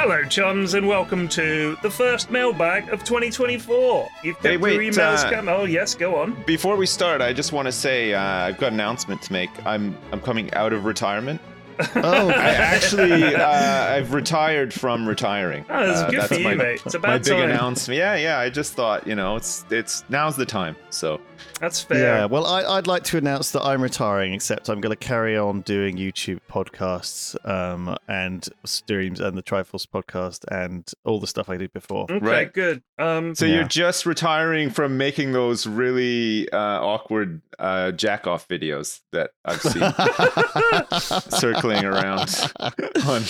Hello, chums, and welcome to the first mailbag of 2024. You've kept Hey, wait, your emails uh, come. Oh, yes, go on. Before we start, I just want to say uh, I've got an announcement to make. I'm I'm coming out of retirement. Oh, I actually uh, I've retired from retiring. Oh, that's Uh, good for you, my, mate. It's my about big announcement. Yeah, yeah. I just thought you know it's it's now's the time. So That's fair. yeah. Well, I, I'd like to announce that I'm retiring, except I'm going to carry on doing YouTube podcasts um, and streams and the Triforce podcast and all the stuff I did before. Okay, Right. good. Um, so Yeah. you're just retiring from making those really uh, awkward uh, jack off videos that I've seen circling around on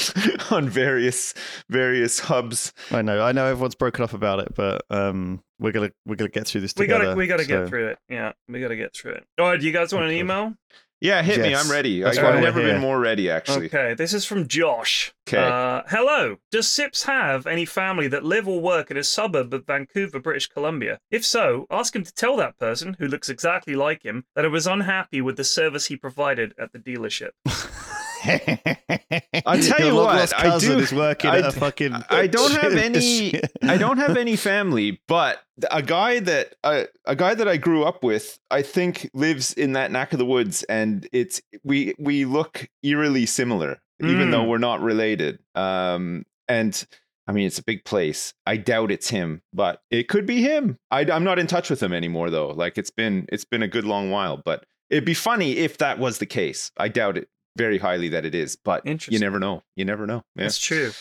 on various various hubs. I know, I know, everyone's broken up about it, but um, we're gonna we're gonna get through this together. we gotta we gotta so- get through it. Yeah, we gotta get through it. All right, do you guys want an email? Yeah, hit me. I'm ready. That's I've why we're never here. been more ready, actually. Okay, this is from Josh. 'Kay. Uh, hello. Does Sips have any family that live or work in a suburb of Vancouver, British Columbia? If so, ask him to tell that person, who looks exactly like him, that I was unhappy with the service he provided at the dealership. I'll tell Your you what, I do- is working I at a fucking. I don't have any. I don't have any family, but a guy that uh, a guy that I grew up with, I think lives in that neck of the woods, and it's we we look eerily similar, even Mm. though we're not related. Um, and I mean, it's a big place. I doubt it's him, but it could be him. I, I'm not in touch with him anymore, though. Like it's been it's been a good long while, but it'd be funny if that was the case. I doubt it very highly that it is, but you never know. You never know. Yeah. That's true.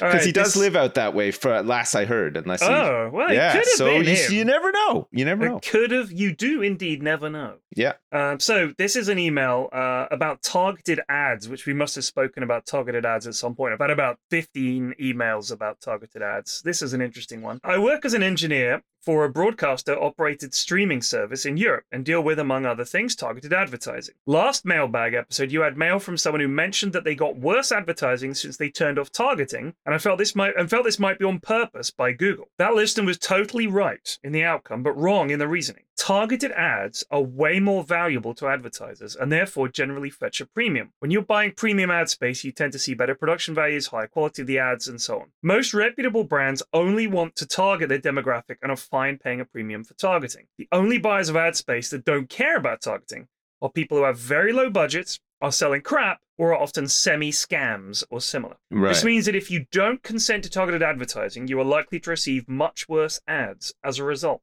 Because right, he does this- live out that way, for last I heard. Unless he, Oh, well, yeah. could So been you, you never know. You never know. Could have. You do indeed never know. Yeah. Um, so this is an email uh, about targeted ads, which we must have spoken about targeted ads at some point. I've had about 15 emails about targeted ads. This is an interesting one. I work as an engineer for a broadcaster operated streaming service in Europe and deal with, among other things, targeted advertising. Last mailbag episode, you had mail from someone who mentioned that they got worse advertising since they turned off targeting, and I felt this might and felt this might be on purpose by Google. That listener was totally right in the outcome, but wrong in the reasoning. Targeted ads are way more valuable to advertisers and therefore generally fetch a premium. When you're buying premium ad space, you tend to see better production values, higher quality of the ads, and so on. Most reputable brands only want to target their demographic and are fine paying a premium for targeting. The only buyers of ad space that don't care about targeting are people who have very low budgets, are selling crap, or are often semi scams or similar. Right. This means that if you don't consent to targeted advertising, you are likely to receive much worse ads as a result.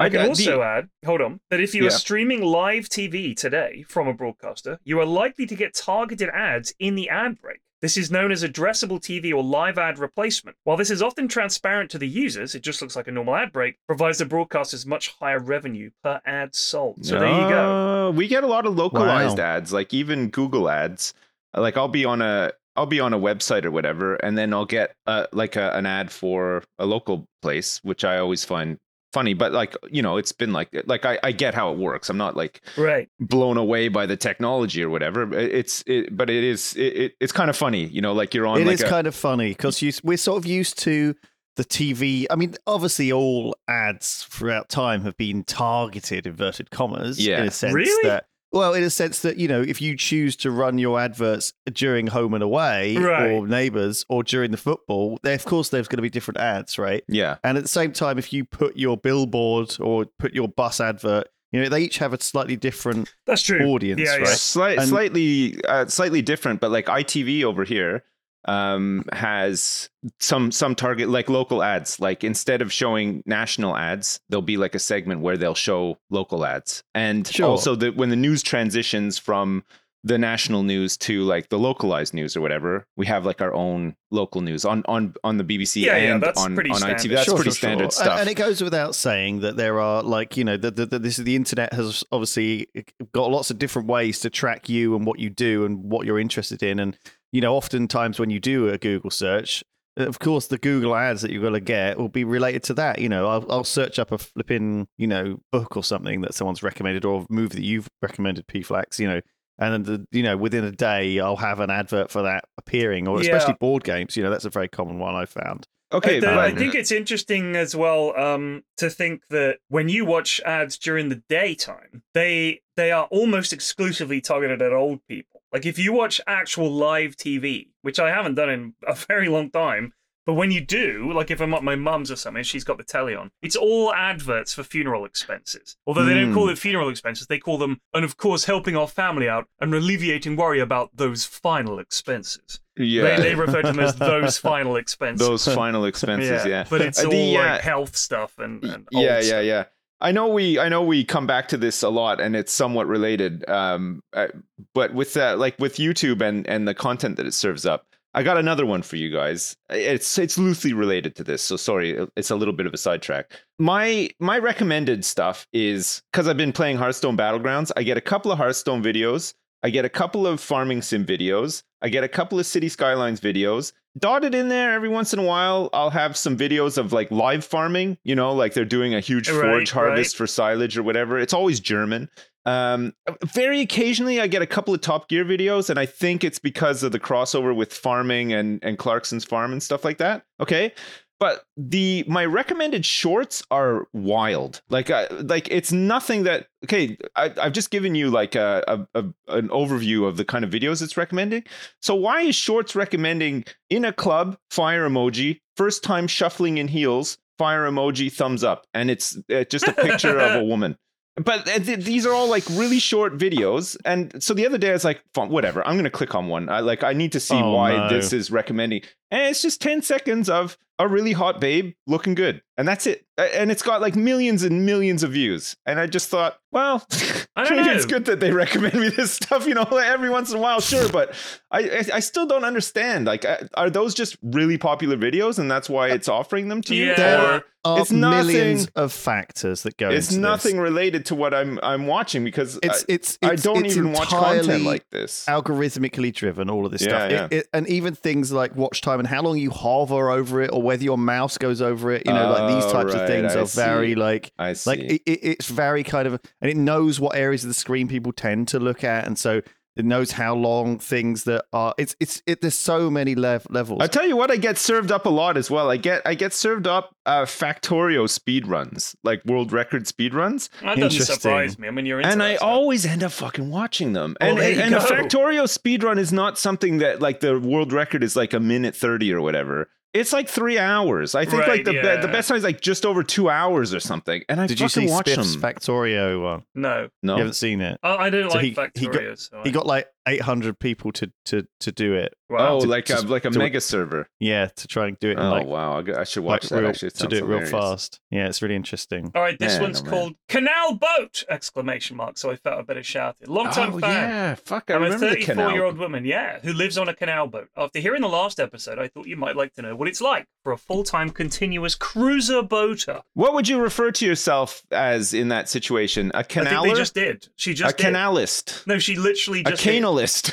I can uh, also the- add, hold on, that if you Yeah. are streaming live TV today from a broadcaster, you are likely to get targeted ads in the ad break. This is known as addressable TV or live ad replacement. While this is often transparent to the users, it just looks like a normal ad break, provides the broadcasters much higher revenue per ad sold. So there you go. Uh, We get a lot of localized Wow. ads, like even Google ads. Like I'll be on a I'll be on a website or whatever, and then I'll get uh, like a, an ad for a local place, which I always find funny. But like you know, it's been like like I, I get how it works. I'm not like Right. blown away by the technology or whatever. It's it, but it is it, it, it's kind of funny, you know, like you're on It like is a, kind of funny because we're sort of used to the TV. I mean, obviously, all ads throughout time have been targeted, inverted commas, Yeah. in a sense Really? that Well, in a sense that you know, if you choose to run your adverts during home and away, Right. or neighbours, or during the football, there of course there's going to be different ads, right? Yeah. And at the same time, if you put your billboard or put your bus advert, you know, they each have a slightly different That's true. audience, Yeah, yeah. right? Slight, And- slightly, uh, slightly different, but like ITV over here um has some some target like local ads like instead of showing national ads there'll be like a segment where they'll show local ads. And Sure. also the, when the news transitions from the national news to like the localized news or whatever we have like our own local news on on on the bbc Yeah, yeah, and that's on, on itv that's Sure, pretty sure, sure. standard And- stuff. And, it goes without saying that there are like you know the, the, the, this the internet has obviously got lots of different ways to track you and what you do and what you're interested in, and you know oftentimes when you do a Google search. Of course, the Google ads that you're going to get will be related to that. You know, I'll, I'll search up a flipping, you know, book or something that someone's recommended or a movie that you've recommended, P-Flax, you know, and then the, you know within a day I'll have an advert for that appearing, or Yeah. especially board games. You know, that's a very common one I've found. okay I, I think it's interesting as well um, to think that when you watch ads during the daytime, they they are almost exclusively targeted at old people. Like if you watch actual live TV, which I haven't done in a very long time, but when you do, like if I'm at my mum's or something, she's got the telly on. It's all adverts for funeral expenses. Although they don't call it funeral expenses, they call them, and of course, helping our family out and alleviating worry about those final expenses. yeah They, they refer to them as those final expenses. those final expenses yeah, But it's Uh, all the, like uh, health stuff and, and yeah old yeah stuff. yeah i know we i know we come back to this a lot and it's somewhat related um uh, but with that like with youtube and and the content that it serves up i got another one for you guys. It's it's loosely related to this so sorry it's a little bit of a sidetrack. My my recommended stuff is because i've been playing hearthstone battlegrounds i get a couple of hearthstone videos I get a couple of farming sim videos. I get a couple of city skylines videos. Dotted in there every once in a while, I'll have some videos of like live farming, you know, like they're doing a huge Right, forage harvest right. for silage or whatever. It's always German. Um, very occasionally, I get a couple of Top Gear videos, and I think it's because of the crossover with farming and and Clarkson's farm and stuff like that. Okay, but the my recommended shorts are wild. Like uh, like it's nothing that okay. I, I've just given you like a, a, a an overview of the kind of videos it's recommending. So why is shorts recommending in a club fire emoji first time shuffling in heels fire emoji thumbs up and it's uh, just a picture of a woman. But uh, th- these are all like really short videos, and so the other day I was like, whatever. I'm gonna click on one. I like I need to see Oh, why no. this is recommending, and it's just ten seconds of a really hot babe looking good, and that's it. And it's got like millions and millions of views, and I just thought, well, I don't know. it's good that they recommend me this stuff, you know, every once in a while, sure, but I I, I still don't understand. Like, uh, are those just really popular videos, and that's why it's offering them to you? Yeah. There Or are it's nothing- millions of factors that go it's into this. nothing related to what I'm I'm watching because It's I, it's, I don't it's even watch content like this. algorithmically driven. All of this Yeah, stuff, yeah. It, it, and even things like watch time and how long you hover over it, or whether your mouse goes over it. You know, like these Oh, types right, of things I are very like I see. like it, it's very kind of and it knows what areas of the screen people tend to look at, and so it knows how long things that are. It's it's it. There's so many lev- levels. I tell you what, I get served up a lot as well. I get I get served up uh, Factorio speed runs, like world record speed runs, That doesn't surprise me. I mean, you're and I stuff. always end up fucking watching them. Oh, and there and, you and a go. Factorio speed run is not something that like the world record is like a minute thirty or whatever. It's like three hours. I think Right, like the yeah. the best time is like just over two hours or something. And I Did you see watch Spiff's them. Factorio one? No, no, You haven't seen it. I, I don't So like he- he got- Factorio. so He got like 800 people to to to do it. wow. oh, to- like a just like a do it- mega server. Yeah, to try and do it. Oh like, wow, I should like watch that. real, Actually, it to do it sounds real fast. Yeah, it's really interesting. All right, this Man, one's oh, called Canal Boat! Exclamation mark. So I felt a bit of shouting. Long time oh fan. yeah, fuck! I I'm a remember the 34 year old woman, yeah, who lives on a canal boat. After hearing the last episode, I thought you might like to know what it's like for a full time continuous cruiser boater. What would you refer to yourself as in that situation? A I think canaler? they just did. She a just did. canalist? No, she literally A just did. canalist?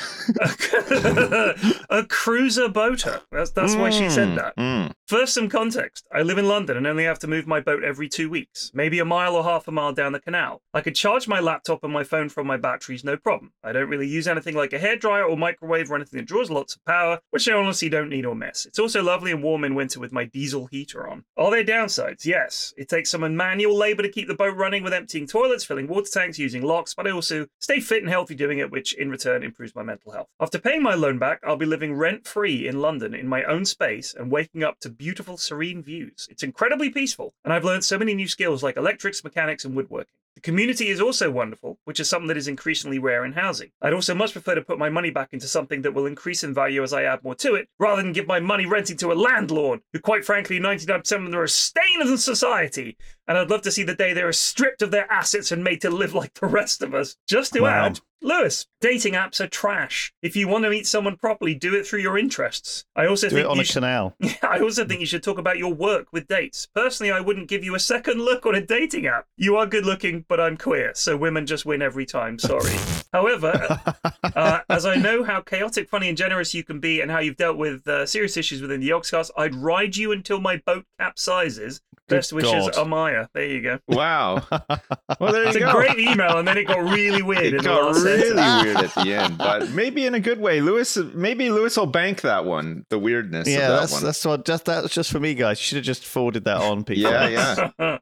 a cruiser boater. That's that's why she said that. Mm. First, some context. I live in London and only have to move my boat every two weeks, maybe a mile or half a mile down the canal. I could charge my laptop and my phone from my batteries, no problem. I don't really use anything like a hairdryer or microwave or anything that draws lots of power, which I honestly don't need or miss. It's also lovely and warm in winter with my diesel heater on. Are there downsides? Yes. It takes some manual labor to keep the boat running with emptying toilets, filling water tanks, using locks, but I also stay fit and healthy doing it, which in return improves my mental health. After paying my loan back, I'll be living rent free in London in my own space and waking up to beautiful, serene views. It's incredibly peaceful, and I've learned so many new skills like electrics, mechanics, and woodworking. The community is also wonderful, which is something that is increasingly rare in housing. I'd also much prefer to put my money back into something that will increase in value as I add more to it, rather than give my money renting to a landlord who, quite frankly, 99% of them are a stain in society. And I'd love to see the day they are stripped of their assets and made to live like the rest of us. Just to Wow. add, Lewis, dating apps are trash. If you want to meet someone properly, do it through your interests. I also Do think it on a should- canal. I also think you should talk about your work with dates. Personally, I wouldn't give you a second look on a dating app. You are good looking, but I'm queer, so women just win every time. Sorry. However, uh, as I know how chaotic, funny, and generous you can be, and how you've dealt with uh, serious issues within the Yogscast, I'd ride you until my boat capsizes. Good Best wishes, God. Amaya. There you go. Wow. Well, there It's you a great email, and then it got really weird. in It the got last really sentence. weird at the end, but maybe in a good way. Lewis, maybe Lewis will bank that one. The weirdness. yeah, of that that's one. that's what just that's just for me, guys. You should have just forwarded that on, people. Yeah, yeah.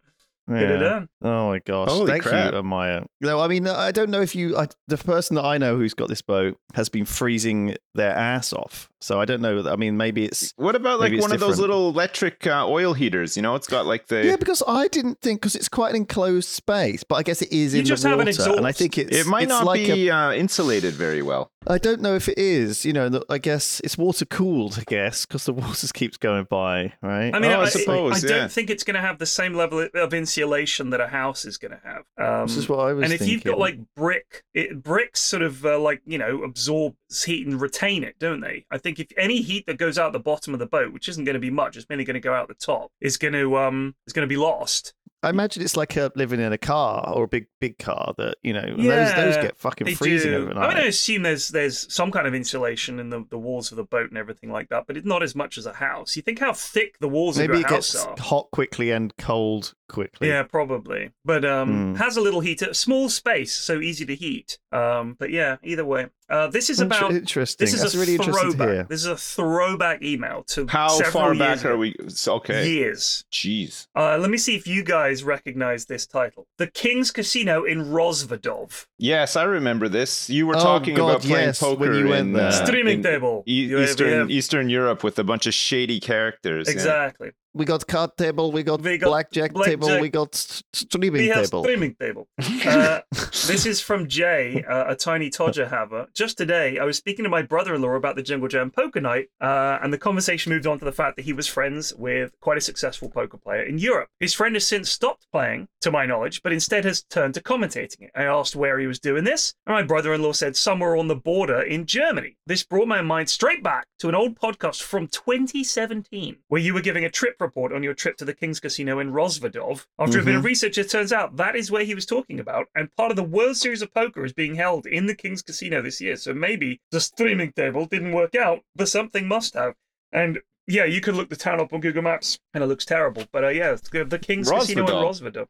Get Yeah. Oh my gosh! Holy Thank crap. Uh, you, Amaya. No, I mean, I don't know if you. I, the person that I know who's got this boat has been freezing their ass off. So I don't know. I mean, maybe it's What about like Maybe it's one of those little electric uh, oil heaters? You know, it's got like the. yeah, because I didn't think because it's quite an enclosed space, but I guess it is You in just the have water, an and I think it's it might it's not like a- be uh, insulated very well. I don't know if it is. You know, I guess it's water cooled. I guess because the water keeps going by, right? I mean, Oh, I I, suppose, I yeah. don't think it's going to have the same level of insulation that a house is going to have. Um, this is what I was and if you've got like brick, it, bricks sort of uh, like you know absorb heat and retain it, don't they? I think if any heat that goes out the bottom of the boat, which isn't going to be much, it's mainly going to go out the top, is going to um is going to be lost. I imagine it's like a, living in a car or a big big car that you know and those those get fucking freezing do. overnight. I mean, I assume there's there's some kind of insulation in the, the walls of the boat and everything like that, but it's not as much as a house. You think how thick the walls Maybe of it your house gets are? hot quickly and cold quickly. Yeah, probably. But um, Mm. has a little heater, small space, so easy to heat. Um, but yeah, either way, uh, this is about. interesting. This is That's a really interesting to throwback. This is a throwback email to How several far years back ago. are we? Okay. Years. Jeez. Uh, let me see if you guys recognize this title: "The King's Casino in Rozvadov." Yes, I remember this. You were Oh, talking God, about playing yes, when poker you went in, there. uh, Streaming in table. E- Eastern Eastern Europe with a bunch of shady characters. yeah. We got card table, we got, We got blackjack, table, we got streaming We have table. streaming table. Uh, this is from Jay, uh, a tiny Todger haver. Just today, I was speaking to my brother-in-law about the Jingle Jam poker night, uh, and the conversation moved on to the fact that he was friends with quite a successful poker player in Europe. His friend has since stopped playing, to my knowledge, but instead has turned to commentating it. I asked where he was doing this, and my brother-in-law said somewhere on the border in Germany. This brought my mind straight back to an old podcast from 2017, where you were giving a trip report on your trip to the King's Casino in Rozvadov. After a bit of research, it turns out that is where he was talking about, and part of the World Series of Poker is being held in the King's Casino this year. So maybe the streaming table didn't work out, but something must have. And yeah, you can look the town up on Google Maps, and it looks terrible. But uh, yeah, the King's Casino in Rozvadov.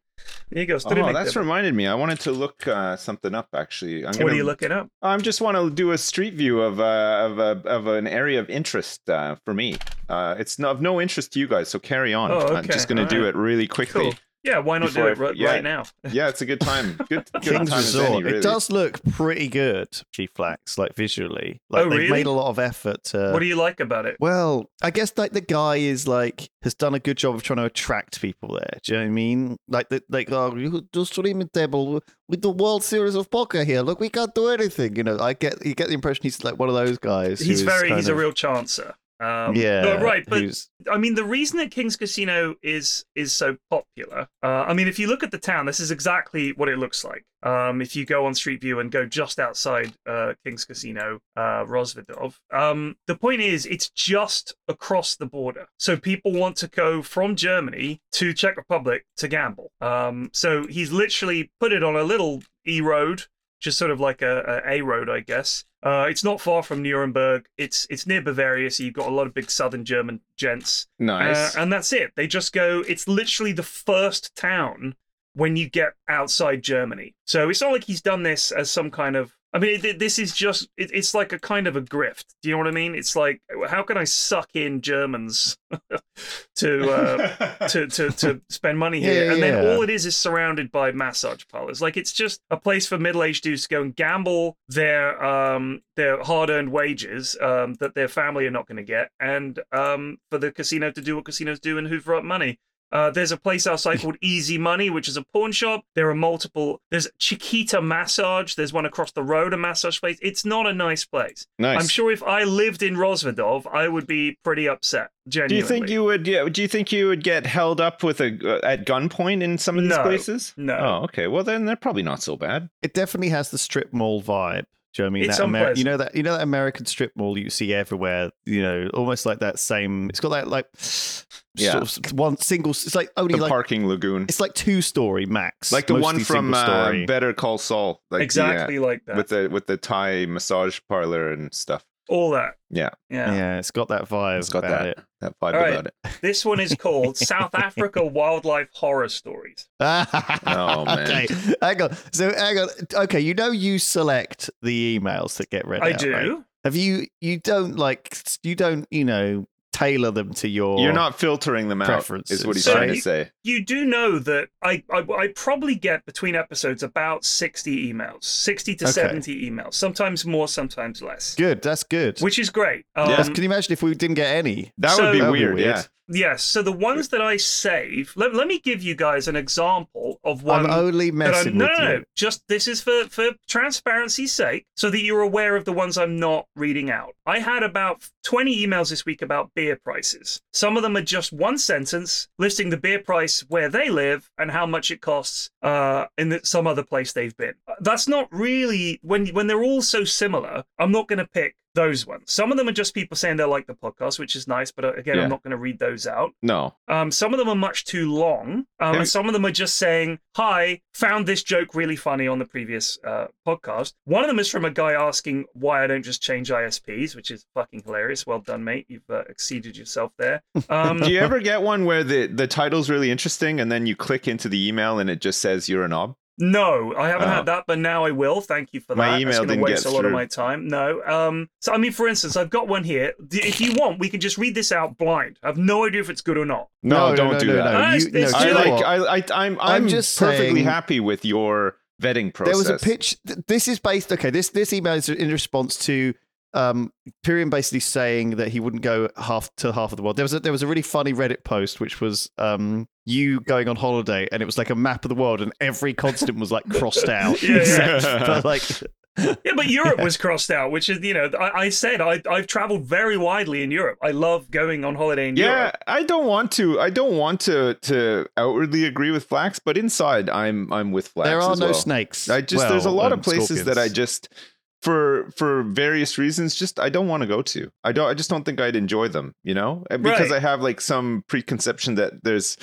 There you go. Oh, that's reminded me. I wanted to look uh, something up. Actually, I'm What gonna, are you looking up? I just want to do a street view of uh, of a, of an area of interest uh, for me. Uh, it's no, of no interest to you guys, so carry on. Oh, I'm just going to do Alright. it really quickly. Cool. Yeah, why not do it right, yeah. right now? Yeah, it's a good time. Good, good King's time Resort. any, really. It does look pretty good, G Flax, like visually. Like Oh, they've really? made a lot of effort to what do you like about it? Well, I guess like the guy is like has done a good job of trying to attract people there. Do you know what I mean? Like the like oh you do streaming table with the World Series of Poker here. Look, we can't do anything. You know, I get you get the impression he's like one of those guys. He's very kind he's a of- real chancer. Um, yeah, no, right. But who's- I mean, the reason that King's Casino is is so popular. Uh, I mean, if you look at the town, this is exactly what it looks like. Um, if you go on Street View and go just outside uh, King's Casino, uh, Rozvadov, um, the point is it's just across the border. So people want to go from Germany to Czech Republic to gamble. Um, so he's literally put it on a little e road just sort of like a, a, a road, I guess. Uh, it's not far from Nuremberg. It's it's near Bavaria, so you've got a lot of big southern German gents. Nice. Uh, and that's it. They just go. It's literally the first town when you get outside Germany. So it's not like he's done this as some kind of. I mean, it, this is just. It, it's like a kind of a grift. Do you know what I mean? It's like, how can I suck in Germans to uh, to, to to spend money here? Yeah, and then yeah. all it is is surrounded by massage parlors. Like it's just a place for middle-aged dudes to go and gamble their um their hard-earned wages um that their family are not going to get, and um for the casino to do what casinos do and hoover up money. Uh, there's a place outside called Easy Money, which is a pawn shop. There are multiple. There's Chiquita Massage. There's one across the road, a massage place. It's not a nice place. nice. I'm sure if I lived in Rozvadov, I would be pretty upset. Genuinely. Do you think you would? Yeah. Do you think you would get held up with a uh, at gunpoint in some of these No. places? No. Oh, okay. Well, then they're probably not so bad. It definitely has the strip mall vibe. Do you know what I mean? It's that Amer- you know that you know that American strip mall you see everywhere. You know, almost like that same. It's got that like Yeah. sort of one single. It's like only The like parking lagoon, it's like two story max, like the one from uh. Better Call Saul. Like the, uh, exactly like that? with the with the Thai massage parlor and stuff. All that. Yeah, Yeah. yeah. it's got that vibe. it's got about that It. that vibe All right. about it. This one is called South Africa Wildlife Horror Stories. oh man. Okay, hang on. So hang on. Okay, you know you select the emails that get read I out, do. right? Have you? You don't like. You don't. You know, tailor them to your. You're not filtering them out. preferences. Is what he's So trying to say. You do know that I, I I probably get between episodes about 60 emails, 60 to Okay. 70 emails, sometimes more, sometimes less, good. That's good. which is great. Um, Yeah. Can you imagine if we didn't get any? That so- would be That'd be weird. weird. Yeah. Yes. So the ones that I save, let, let me give you guys an example of one. I'm only that I'm- messing no, with no, you. no. Just this is for for transparency's sake, so that you're aware of the ones I'm not reading out. I had about 20 emails this week about beer prices. Some of them are just one sentence listing the beer price where they live and how much it costs uh, in the, some other place they've been. That's not really when when they're all so similar. I'm not going to pick those ones. Some of them are just people saying they like the podcast, which is nice, but uh, again, Yeah. I'm not going to read those out. No. Um, some of them are much too long, um, Yeah. and some of them are just saying, "Hi, found this joke really funny on the previous uh, podcast." One of them is from a guy asking why I don't just change ISPs, which is fucking hilarious. Well done, mate. You've uh, exceeded yourself there. Um, Do you ever get one where the the title's really interesting and then you click into the email and it just says you're a knob? No, I haven't Oh. had that, but now I will. Thank you for that. My email gonna didn't waste get a lot of my time. No. Um. So I mean, for instance, I've got one here. D- If you want, we can just read this out blind. I have no idea if it's good or not. No, No, no, don't no, do no, that. no. Ah, You- it's- it's no, I do you know like what? I, I I'm I'm, I'm just perfectly saying- happy with your vetting process. There was a pitch. th- This is based. Okay, this this email is in response to um Pyrion basically saying that he wouldn't go half to half of the world. There was a, there was a really funny Reddit post which was um you going on holiday and it was like a map of the world and every continent was like crossed out. Yeah, yeah. except for, like Yeah, but Europe was crossed out, which is, you know, I, I said I, I've traveled very widely in Europe. I love going on holiday in yeah, Europe. Yeah, I don't want to. I don't want to to outwardly agree with Flax, but inside, I'm I'm with Flax. there are as no well. snakes. I just Well, there's a lot um, of places that I just for for various reasons just I don't want to go to. I don't I just don't think I'd enjoy them, you know? And Because Right. I have like some preconception that there's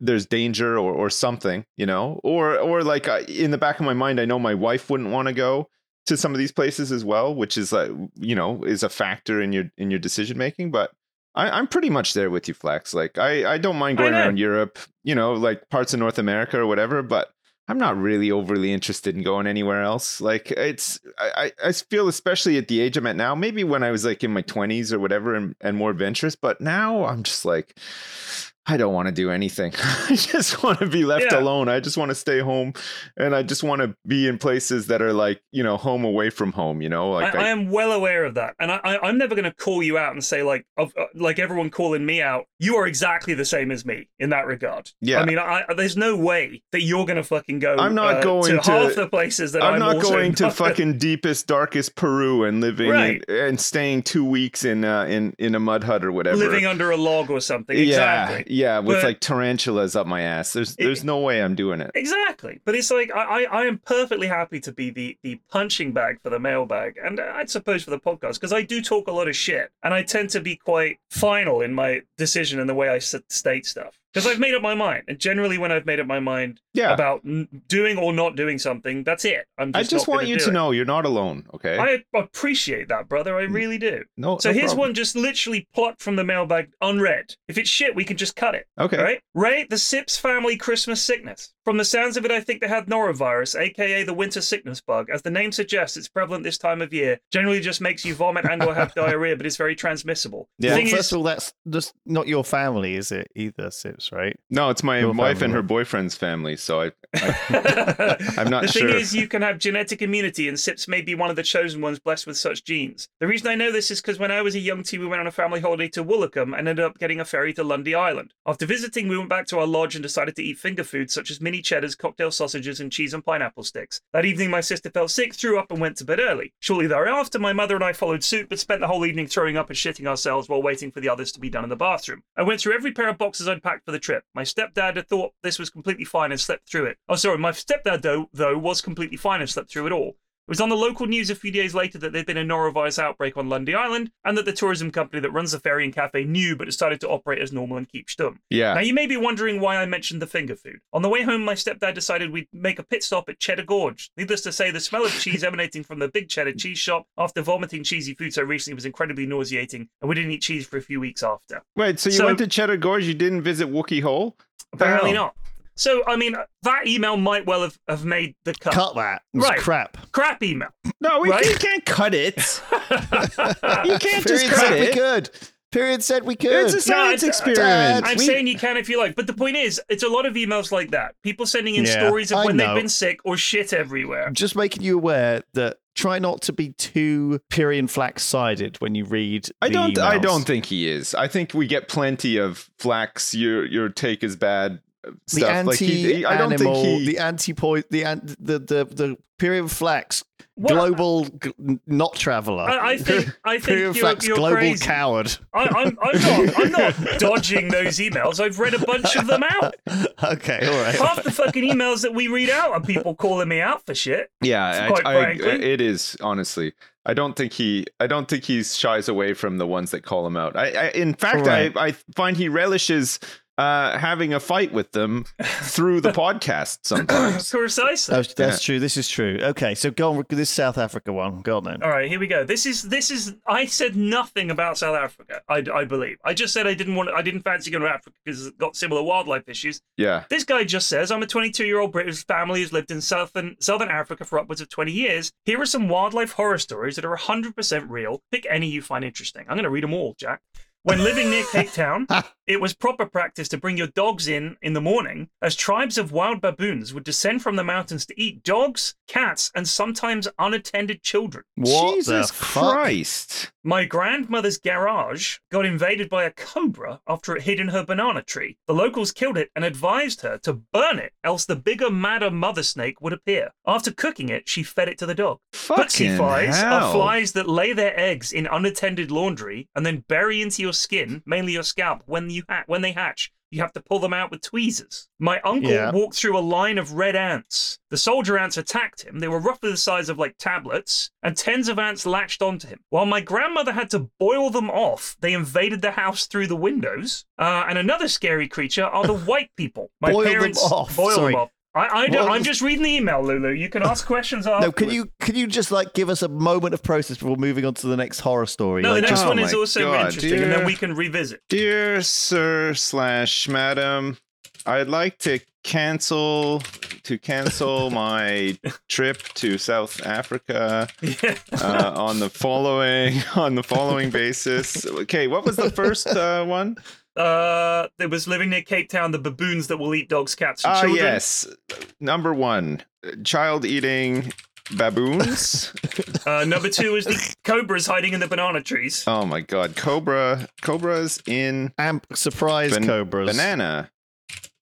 there's danger or or something, you know? Or or like I, in the back of my mind I know my wife wouldn't want to go to some of these places as well, which is like you know, is a factor in your in your decision making, but I, I'm pretty much there with you, Flex. Like I, I don't mind going around Europe, you know, like parts of North America or whatever, but I'm not really overly interested in going anywhere else. Like it's, I, I feel especially at the age I'm at now, maybe when I was like in my 20s or whatever and, and more adventurous, but now I'm just like, I don't want to do anything. I just want to be left Yeah. alone. I just want to stay home and I just want to be in places that are like, you know, home away from home, you know, like I, I am well aware of that, and I, I, I'm never going to call you out and say like, of, uh, like everyone calling me out. You are exactly the same as me in that regard. Yeah. I mean, I, there's no way that you're going to fucking go. I'm not uh, going to, to- half the places that I'm, I'm not going to fucking deepest, darkest Peru and living Right. in, and staying two weeks in uh, in in a mud hut or whatever. living under a log or something. yeah, Exactly. Yeah, with But- like tarantulas up my ass. There's It- there's no way I'm doing it. Exactly, but it's like I, I, I am perfectly happy to be the the punching bag for the mailbag, and I suppose for the podcast because I do talk a lot of shit, and I tend to be quite final in my decision and the way I state stuff. Because I've made up my mind. And generally, when I've made up my mind Yeah. about n- doing or not doing something, that's it. I'm I just just want you to it. know you're not alone. Okay. I appreciate that, brother. I really do. no. So no here's problem. one just literally plucked from the mailbag, unread. If it's shit, we can just cut it. Okay. Right? Ray, the Sips family Christmas sickness. From the sounds of it, I think they had norovirus, aka the winter sickness bug. As the name suggests, it's prevalent this time of year. Generally just makes you vomit and or have diarrhea, but it's very transmissible. Yeah. The thing First is, of all, that's just not your family, is it? Either Sips, right? No, it's my Your wife and her boyfriend's family. So I, I I'm not sure. the sure. thing is, you can have genetic immunity, and SIPs may be one of the chosen ones blessed with such genes. The reason I know this is because when I was a young teen, we went on a family holiday to Woolacombe and ended up getting a ferry to Lundy Island. After visiting, we went back to our lodge and decided to eat finger foods such as mini cheddars, cocktail sausages, and cheese and pineapple sticks. That evening, my sister fell sick, threw up, and went to bed early. Shortly thereafter, my mother and I followed suit, but spent the whole evening throwing up and shitting ourselves while waiting for the others to be done in the bathroom. I went through every pair of boxes I'd packed for the trip. My stepdad had thought this was completely fine and slept through it. Oh, sorry, my stepdad though though was completely fine and slept through it all. It was on the local news a few days later that there'd been a norovirus outbreak on Lundy Island, and that the tourism company that runs the ferry and cafe knew but decided to operate as normal and keep stum. yeah. Now, you may be wondering why I mentioned the finger food. On the way home, my stepdad decided we'd make a pit stop at Cheddar Gorge. Needless to say, the smell of cheese emanating from the big cheddar cheese shop after vomiting cheesy food so recently was incredibly nauseating, and we didn't eat cheese for a few weeks after. Wait. So you So- went to Cheddar Gorge? You didn't visit Wookey Hole? Apparently not. So, I mean, that email might well have, have made the cut. Cut that. It's Right. crap. Crap email. No, we Right? you can't cut it. you can't just Period cut said we could. Period said we could. It's a science I- uh, experiment. I'm We- saying you can if you like, but the point is, it's a lot of emails like that. People sending in Yeah, stories of I when know. they've been sick or shit everywhere. just making you aware that try not to be too Pyrion flax sided when you read. I don't. I don't think he is. I think we get plenty of flax. Your your take is bad. Uh, the Stuff. anti like he, he- I don't think animal, he. the anti point, the an- the the the Pyrion flax, Well, global g- not traveler. I, I think I think Pyrion you're, flax, you're global crazy. coward. I, I'm, I'm not. I'm not dodging those emails. I've read a bunch of them out. okay, all right. Half the fucking emails that we read out are people calling me out for shit. yeah, quite I, I, frankly. it is honestly. I don't think he. I don't think he shies away from the ones that call him out. I, I in fact, Right. I, I find he relishes uh, having a fight with them through the podcast sometimes. Precisely. That's, that's true. This is true. Okay, so go on. This South Africa one. Go on then. All right, here we go. This is this is. I said nothing about South Africa. I, I believe. I just said I didn't want. I didn't fancy going to Africa because it's got similar wildlife issues. yeah. This guy just says, I'm a 22 year old British family who's lived in southern, southern Africa for upwards of 20 years. Here are some wildlife horror stories that are 100% real. Pick any you find interesting. I'm going to read them all, Jack. When living near Cape Town, it was proper practice to bring your dogs in in the morning, as tribes of wild baboons would descend from the mountains to eat dogs, cats, and sometimes unattended children. What Jesus the fuck? Christ. My grandmother's garage got invaded by a cobra after it hid in her banana tree. The locals killed it and advised her to burn it, else the bigger, madder mother snake would appear. After cooking it, she fed it to the dog. Putsy Fucking flies hell. are flies that lay their eggs in unattended laundry and then bury into your skin, mainly your scalp, when you ha- when they hatch. You have to pull them out with tweezers. My uncle Yeah. walked through a line of red ants. The soldier ants attacked him. They were roughly the size of like tablets, and tens of ants latched onto him. While my grandmother had to boil them off, they invaded the house through the windows. Uh, and another scary creature are the white people. My Boil them parents off? boil Sorry. them off. I, I don't, What I'm just reading the email, Lulu. You can ask questions afterwards. No, can you can you just like give us a moment of process before moving on to the next horror story? No, the Like, next Oh one is also God, interesting, and then we can revisit. Dear Sir slash Madam, I'd like to cancel to cancel my trip to South Africa Yeah. uh, on the following on the following basis. Okay, what was the first uh, one? Uh, there was living near Cape Town, the baboons that will eat dogs, cats, and Ah, children. yes, number one, child eating baboons. Uh, number two is the cobras hiding in the banana trees. oh my God, cobra, cobras in Amp surprise ban- cobras. banana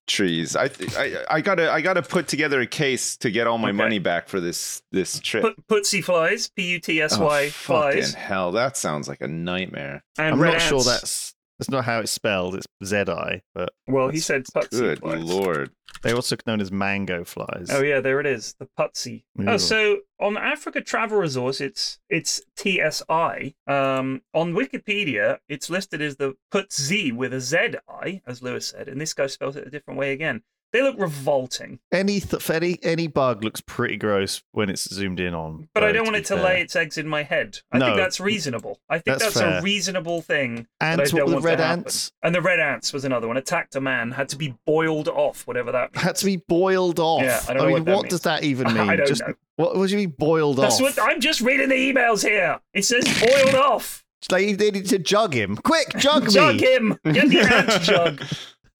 trees. I, th- I I gotta I gotta put together a case to get all my Okay. money back for this this trip. Put, putsy flies, P U T S Oh, Y fucking flies, hell, that sounds like a nightmare. and I'm red not sure ants. that's That's not how it's spelled. It's Z I, but Well, he said putsy Good twice. lord. they're also known as mango flies. Oh yeah, there it is, the putsy. Oh, so on Africa Travel Resource, it's it's TSI. Um, on Wikipedia, it's listed as the putsy with a Z I, as Lewis said, and this guy spells it a different way again. They look revolting, Any th- any any bug looks pretty gross when it's zoomed in on. but I don't want it to fair. lay its eggs in my head. I think that's reasonable. I think That's that's, a reasonable thing. I what the red ants? And the red ants was another one. Attacked a man, had to be boiled off, whatever that means. Had to be boiled off. Yeah, I don't know mean, what that what does that even mean? I don't Just know. what what do you mean boiled That's off? what I'm just reading the emails here. It says boiled off. They needed to jug him. Quick, jug Jug me. him. Get the ant jug.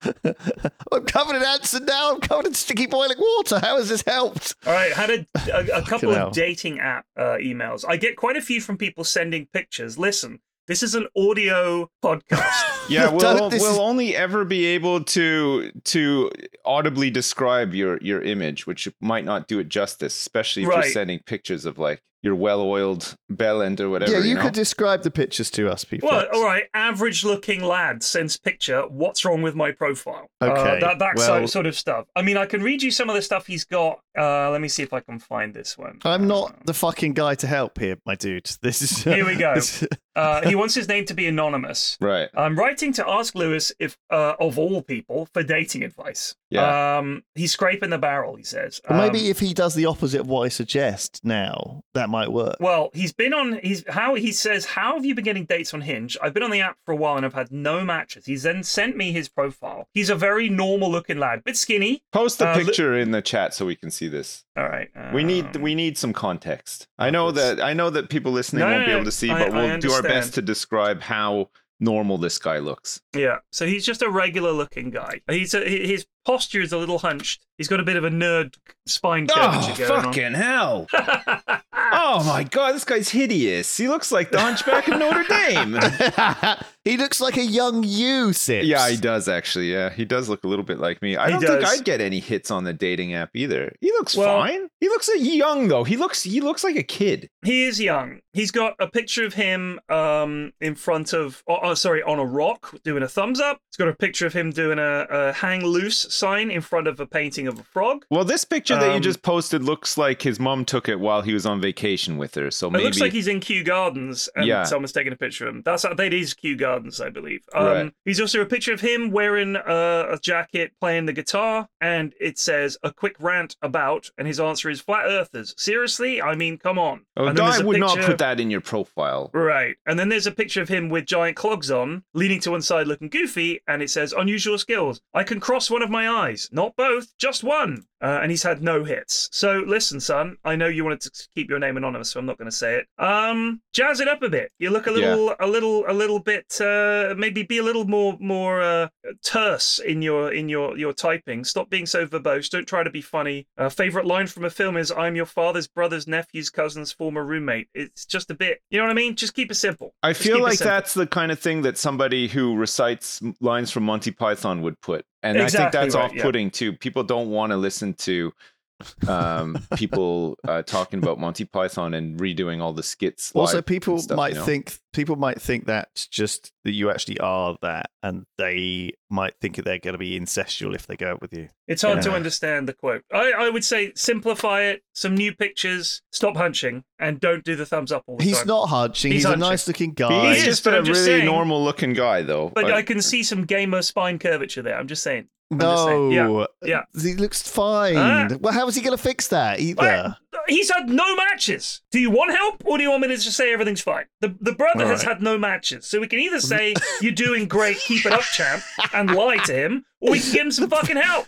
I'm covered in ants and now I'm covered in sticky boiling water. How has this helped? All right, had a, a, a couple hell. of dating app uh, emails. I get quite a few from people sending pictures. Listen, this is an audio podcast. Yeah, we'll, Don't- this we'll is- only ever be able to to audibly describe your your image, which might not do it justice, especially if Right. you're sending pictures of like your well-oiled bell end or whatever. yeah, you know? could describe the pictures to us, people. well, all right, average looking lad sends picture. What's wrong with my profile? Uh, Okay, that that well- sort of stuff. I mean, I can read you some of the stuff he's got. Uh, let me see if I can find this one. I'm not the fucking guy to help here, my dude. This is Here we go. Uh, he wants his name to be anonymous. right. I'm writing to ask Lewis if, uh, of all people, for dating advice. Yeah. Um, he's scraping the barrel. He says. Or maybe Um, if he does the opposite of what I suggest now, that might work. Well, he's been on. He's how he says. How have you been getting dates on Hinge? I've been on the app for a while and I've had no matches. He's then sent me his profile. He's a very normal-looking lad, bit skinny. Post the uh, li- picture in the chat so we can see this. All right. We need um, we need some context. I know that I know that people listening No, won't no, be able to see, I- but we'll do our best to describe how normal this guy looks. Yeah. So he's just a regular-looking guy. He's a, he- his posture is a little hunched. He's got a bit of a nerd spine curvature going Oh, fucking hell! on. Oh my god, this guy's hideous. He looks like the Hunchback of Notre Dame. he looks like a young you, Sips. Yeah, he does actually. Yeah, he does look a little bit like me. I He don't think. I'd get any hits on the dating app either. He looks Well- fine. He looks young though. He looks he looks like a kid. He is young. He's got a picture of him um, in front of, oh, oh, sorry, on a rock doing a thumbs up. He's got a picture of him doing a, a hang loose sign in front of a painting of a frog. Well, this picture that you Um, just posted looks like his mom took it while he was on vacation with her. So maybe It looks like he's in Kew Gardens and Yeah. someone's taking a picture of him. That's that is Kew Gardens, I believe. Um, Right. He's also a picture of him wearing a, a jacket playing the guitar, and it says a quick rant about, and his answer is flat earthers. Seriously? I mean, come on. Oh, And then there's I would not put that in your profile. Right. And then there's a picture of him with giant clogs on, leaning to one side looking goofy, and it says unusual skills. I can cross one of my eyes. Not both, just one. Uh, and he's had no hits. So listen, son, I know you wanted to keep your name anonymous, so I'm not going to say it. Um, jazz it up a bit. You look a little, a little, a little bit. Uh, maybe be a little more, more uh, terse in your, in your, your typing. Stop being so verbose. Don't try to be funny. Uh, favorite line from a film is "I'm your father's brother's nephew's cousin's former roommate." It's just a bit. You know what I mean? Just keep it simple. I Just feel like that's the kind of thing that somebody who recites lines from Monty Python would put. And I think that's right, off-putting too. People don't want to listen to um, people uh, talking about Monty Python and redoing all the skits. Also, people stuff, might you know? think people might think that's just that you actually are that, and they might think that they're going to be incestual if they go out with you. It's hard to understand the quote. I, I would say simplify it. Some new pictures. Stop hunching and don't do the thumbs up all the He's time. not hunching. He's He's, hunching. a nice-looking guy. He's just but a I'm just really saying- normal-looking guy, though. But Like, I can see some gamer spine curvature there. I'm just saying. I'm no, Yeah. he looks fine. Huh? well, how is he going to fix that either? Right. He's had no matches. Do you want help or do you want me to just say everything's fine? The the brother All has right. had no matches. So we can either say you're doing great, keep it up, champ, and lie to him, or we can give him some fucking help.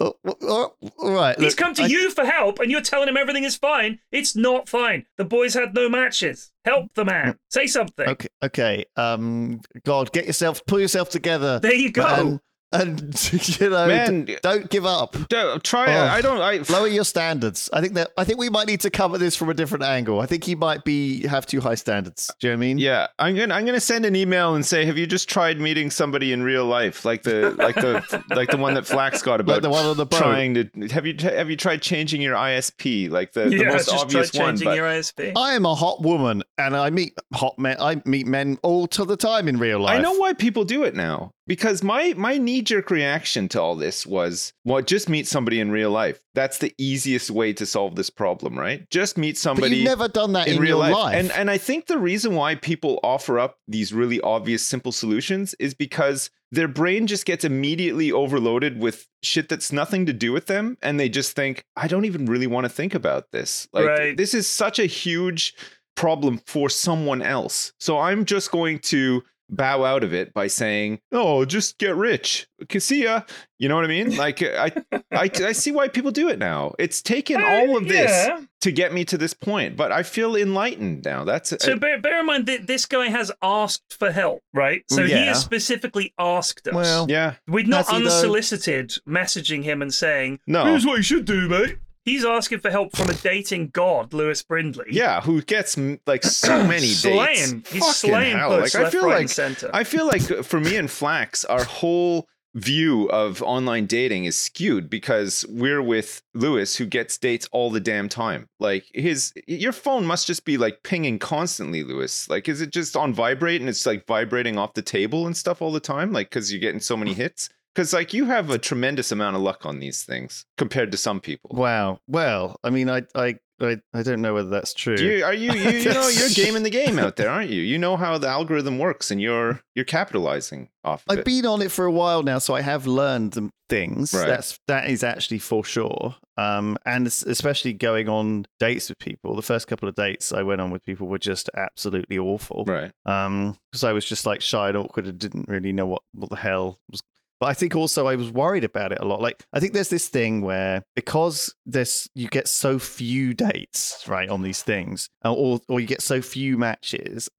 Oh, oh, all right. He's come to I- you for help and you're telling him everything is fine. It's not fine. The boy's had no matches. Help the man. Say something. Okay, okay. Um, God, get yourself, pull yourself together. There you go. man. And you know, Man. d- don't give up. Don't- Try. Oh. I don't. I, Lower your standards. I think that I think we might need to cover this from a different angle. I think he might be have too high standards. Do you know what I mean? Yeah, I'm gonna I'm gonna send an email and say, have you just tried meeting somebody in real life, like the like the like the one that Flax got about Like the one on the boat. trying to have you have you tried changing your ISP, like the, the most just obvious try one? changing But your ISP. I am a hot woman, and I meet hot men. I meet men all to the time in real life. I know why people do it now because my my knee jerk reaction to all this was, well, just meet somebody in real life. That's the easiest way to solve this problem, right? Just meet but somebody. you've never done that in, in real your life. life. And and I think the reason why people offer up these really obvious simple solutions is because their brain just gets immediately overloaded with shit that's nothing to do with them and they just think I don't even really want to think about this. Like Right. this is such a huge problem for someone else. So I'm just going to bow out of it by saying, "Oh, just get rich. Okay, see ya." You know what I mean? Like I I, I see why people do it now. It's taken uh, all of this to get me to this point, but I feel enlightened now. That's So bear, bear in mind that this guy has asked for help, right? So he Yeah. has specifically asked us. Well, yeah. We're not Has though? unsolicited messaging him and saying, No. Here's what you should do, mate. He's asking for help from a dating god, Lewis Brindley. Yeah, who gets like so many dates? Slaying. He's Fucking slaying hell. Like I feel right, like centre. I feel like uh, for me and Flax, our whole view of online dating is skewed because we're with Lewis who gets dates all the damn time. Like his your phone must just be like pinging constantly, Lewis. Like is it just on vibrate and it's like vibrating off the table and stuff all the time like cuz you're getting so many hits? Cuz like you have a tremendous amount of luck on these things compared to some people. Wow. Well, I mean, I, I, I, I don't know whether that's true. Do you, are you, you you know you're gaming the game out there, aren't you? You know how the algorithm works, and you're you're capitalizing off of I've it. been on it for a while now, so I have learned things. Right. That's that is actually for sure. Um, and especially going on dates with people. The first couple of dates I went on with people were just absolutely awful. right. Um, because I was just like shy and awkward and didn't really know what what the hell was. But I think also I was worried about it a lot. Like I think there's this thing where because there's you get so few dates right on these things, uh, or or you get so few matches.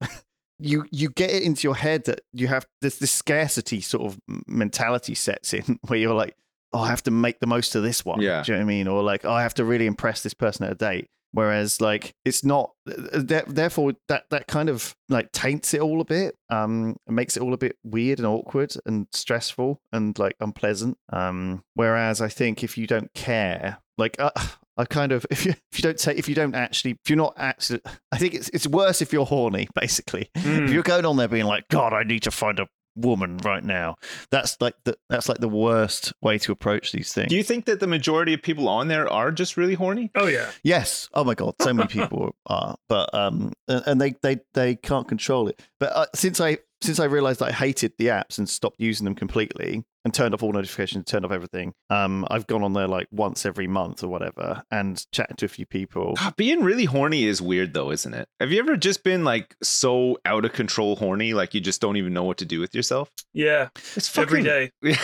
You you get it into your head that you have this this scarcity sort of mentality sets in where you're like, oh, I have to make the most of this one. Yeah. Do you know what I mean? Or like, oh, I have to really impress this person at a date. Whereas, like, it's not. Therefore, that that kind of like taints it all a bit. Um, and makes it all a bit weird and awkward and stressful and like unpleasant. Um, whereas I think if you don't care, like, uh, I kind of if you if you don't take if you don't actually if you're not actually, I think it's it's worse if you're horny. Basically, Mm. if you're going on there being like, God, I need to find a woman right now. That's like the that's like the worst way to approach these things. Do you think that the majority of people on there are just really horny? Oh, yeah. Yes. Oh my god, so many people are, but um, and and they they they can't control it. But uh, since I since I realized I hated the apps and stopped using them completely and turned off all notifications, turned off everything, um, I've gone on there like once every month or whatever and chatted to a few people. God, being really horny is weird though, isn't it? Have you ever just been like so out of control horny, like you just don't even know what to do with yourself? Yeah. It's Every fucking day.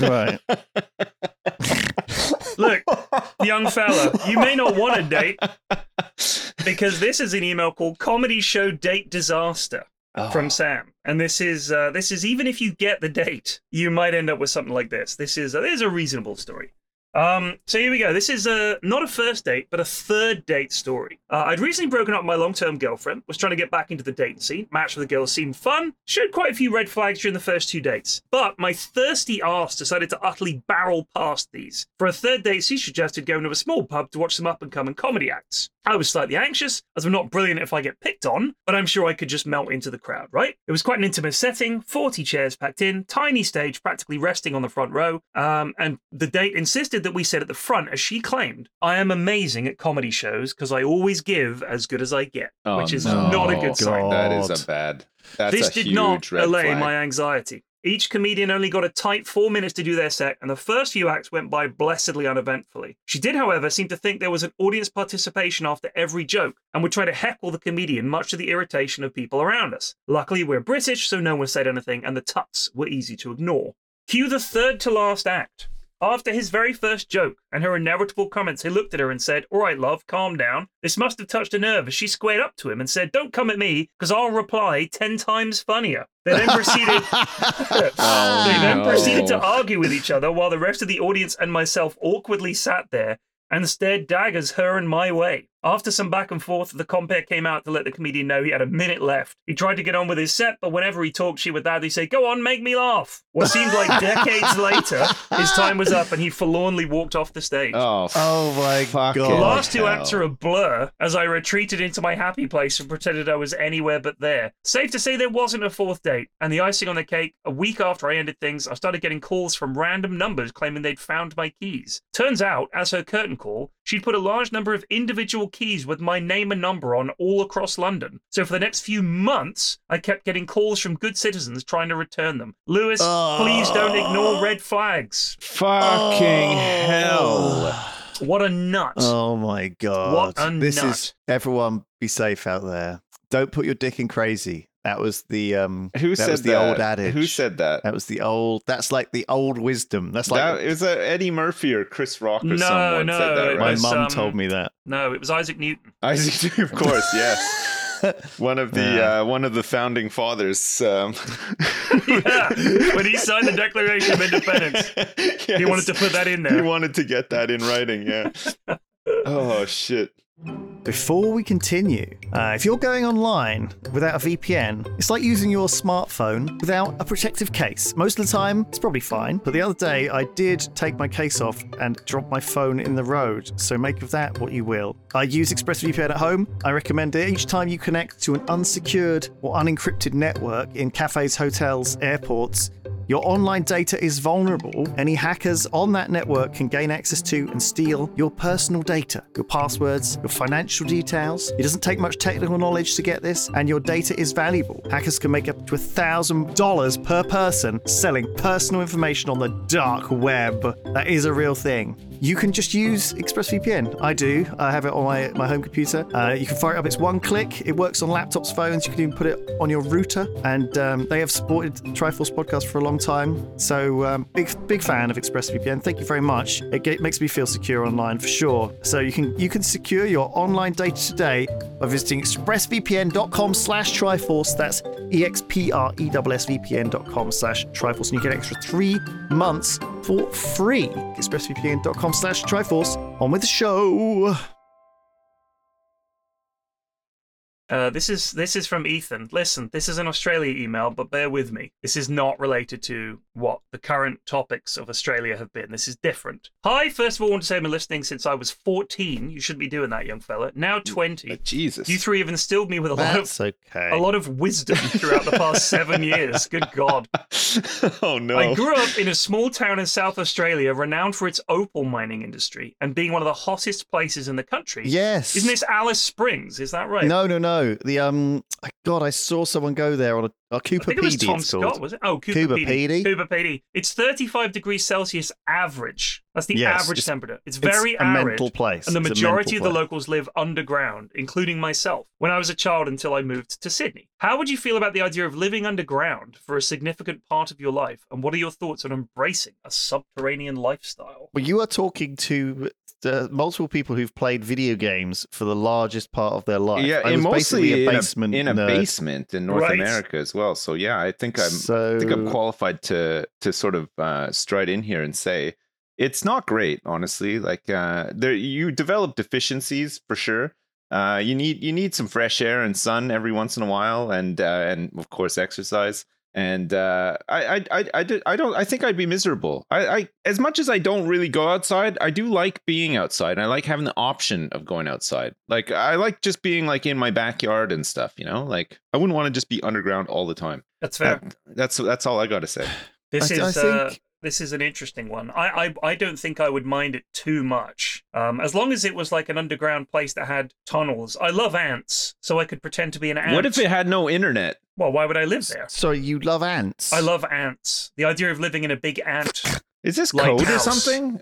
Right. Look, young fella, you may not want a date because this is an email called Comedy Show Date Disaster Oh. from Sam. And this is uh, this is even if you get the date, you might end up with something like this. This is uh, this is a reasonable story. Um, so here we go. This is uh, not a first date, but a third date story. Uh, I'd recently broken up with my long-term girlfriend, was trying to get back into the dating scene. Match with the girl seemed fun, showed quite a few red flags during the first two dates. But my thirsty ass decided to utterly barrel past these. For a third date, she suggested going to a small pub to watch some up-and-coming comedy acts. I was slightly anxious, as I'm not brilliant if I get picked on, but I'm sure I could just melt into the crowd, right? It was quite an intimate setting, 40 chairs packed in, tiny stage practically resting on the front row, um, and the date insisted that we said at the front, as she claimed, I am amazing at comedy shows because I always give as good as I get, Oh, which is no. not a good sign. that is a bad. That's this a did huge not red allay flag. my anxiety. Each comedian only got a tight four minutes to do their set, and the first few acts went by blessedly uneventfully. She did, however, seem to think there was an audience participation after every joke, and would try to heckle the comedian, much to the irritation of people around us. Luckily, we're British, so no one said anything, and the tuts were easy to ignore. Cue the third to last act. After his very first joke and her inevitable comments, he looked at her and said, All right, love, calm down. This must have touched a nerve as she squared up to him and said, Don't come at me, because I'll reply 10 times funnier. They then proceeded. Oh, they then no. proceeded to argue with each other while the rest of the audience and myself awkwardly sat there and stared daggers her and my way. After some back and forth, the compere came out to let the comedian know he had a minute left. He tried to get on with his set, but whenever he talked, she would loudly say, Go on, make me laugh. What seemed like decades later, his time was up and he forlornly walked off the stage. Oh, Oh my Fucking The last two acts are a blur as I retreated into my happy place and pretended I was anywhere but there. Safe to say there wasn't a fourth date. And the icing on the cake, a week after I ended things, I started getting calls from random numbers claiming they'd found my keys. Turns out, as her curtain call, she'd put a large number of individual keys with my name and number on all across London. So for the next few months, I kept getting calls from good citizens trying to return them. Lewis, please don't ignore oh. red flags. fucking hell. What a nut. Oh my god! What a this nut. is everyone. Be safe out there. Don't put your dick in crazy. That was the um. Who that said was the that? old adage. Who said that? that? Was the old. That's like the old wisdom. That's like that it was uh, Eddie Murphy or Chris Rock or No, someone no, said that, it my right? was, mum um, told me that. No, it was Isaac Newton. Isaac, Newton, of course, yes. One of the Yeah. uh, one of the founding fathers. Um, yeah, when he signed the Declaration of Independence, he wanted to put that in there. He wanted to get that in writing. Yeah. oh shit. Before we continue, uh, if you're going online without a VPN, it's like using your smartphone without a protective case. Most of the time, it's probably fine, but the other day I did take my case off and drop my phone in the road, so make of that what you will. I use ExpressVPN at home. I recommend it each time you connect to an unsecured or unencrypted network in cafes, hotels, airports. Your online data is vulnerable. Any hackers on that network can gain access to and steal your personal data, your passwords, your financial details. It doesn't take much technical knowledge to get this, and your data is valuable. Hackers can make up to $1,000 per person selling personal information on the dark web. That is a real thing. You can just use ExpressVPN. I do. I have it on my, my home computer. Uh, you can fire it up. It's one click. It works on laptops, phones. You can even put it on your router. And um, they have supported Triforce podcast for a long time. So um, big big fan of ExpressVPN. Thank you very much. It ge- makes me feel secure online for sure. So you can you can secure your online data today by visiting expressvpn.com/triforce. That's e x p r e s s v p n.com slash triforce and you get an extra three months for free expressvpn.com slash triforce. On with the show Uh, this is this is from Ethan. Listen, this is an Australia email, but bear with me. This is not related to what the current topics of Australia have been. This is different. Hi, first of all, I want to say I've been listening since I was 14. You shouldn't be doing that, young fella. Now 20. Uh, Jesus. You three have instilled me with a lot of that's okay a lot of wisdom throughout the past seven years. Good God. oh no. I grew up in a small town in South Australia renowned for its opal mining industry and being one of the hottest places in the country. yes Isn't this Alice Springs? Is that right? no no no the um god i saw someone go there on a cooper think it was Tom Scott, was it? Oh, Coober, Coober Pedy. PD. Coober Pedy. It's 35 degrees Celsius average. That's the Yes, average it's- temperature. It's It's very a arid. mental place And the It's a majority of mental the place. locals live underground, including myself, when I was a child until I moved to Sydney. How would you feel about the idea of living underground for a significant part of your life? And what are your thoughts on embracing a subterranean lifestyle? well you are talking to uh, multiple people who've played video games for the largest part of their life yeah, I and was mostly basically a in a, in a basement in North Right. America as well. So yeah, I think I'm so I think I'm qualified to to sort of uh, stride in here and say it's not great, honestly. Like uh, there, you develop deficiencies for sure. Uh, you need you need some fresh air and sun every once in a while, and uh, and of course exercise. And uh, I, I, I, I, did, I don't. I think I'd be miserable. I, I, as much as I don't really go outside, I do like being outside. I like having the option of going outside. Like I like just being like in my backyard and stuff. You know, like I wouldn't want to just be underground all the time. That's fair. That- that's that's all I got to say. This I- I is uh, think- this is an interesting one. I, I I don't think I would mind it too much, um, as long as it was like an underground place that had tunnels. I love ants, so I could pretend to be an ant. What if it had no internet? Well, why would I live there? So you love ants I love ants. The idea of living in a big ant Is this Like code or house. something?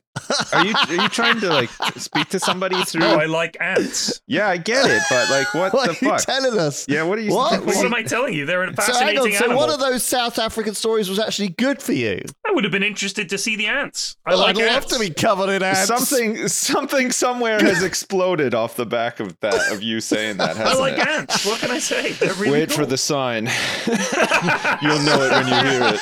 Are you are you trying to like speak to somebody through? No, I like ants. yeah, I get it, but like, what, What the are you fuck? telling us? yeah, what are you? What? what am I telling you? They're a So hang fascinating on. So animal. one of those South African stories was actually good for you. I would have been interested to see the ants. I Well, like I'd love to be covered in ants. Something something somewhere has exploded off the back of that of you saying that. I Hasn't like it? ants. What can I say? They're really Wait for cool. the sign. You'll know it when you hear it.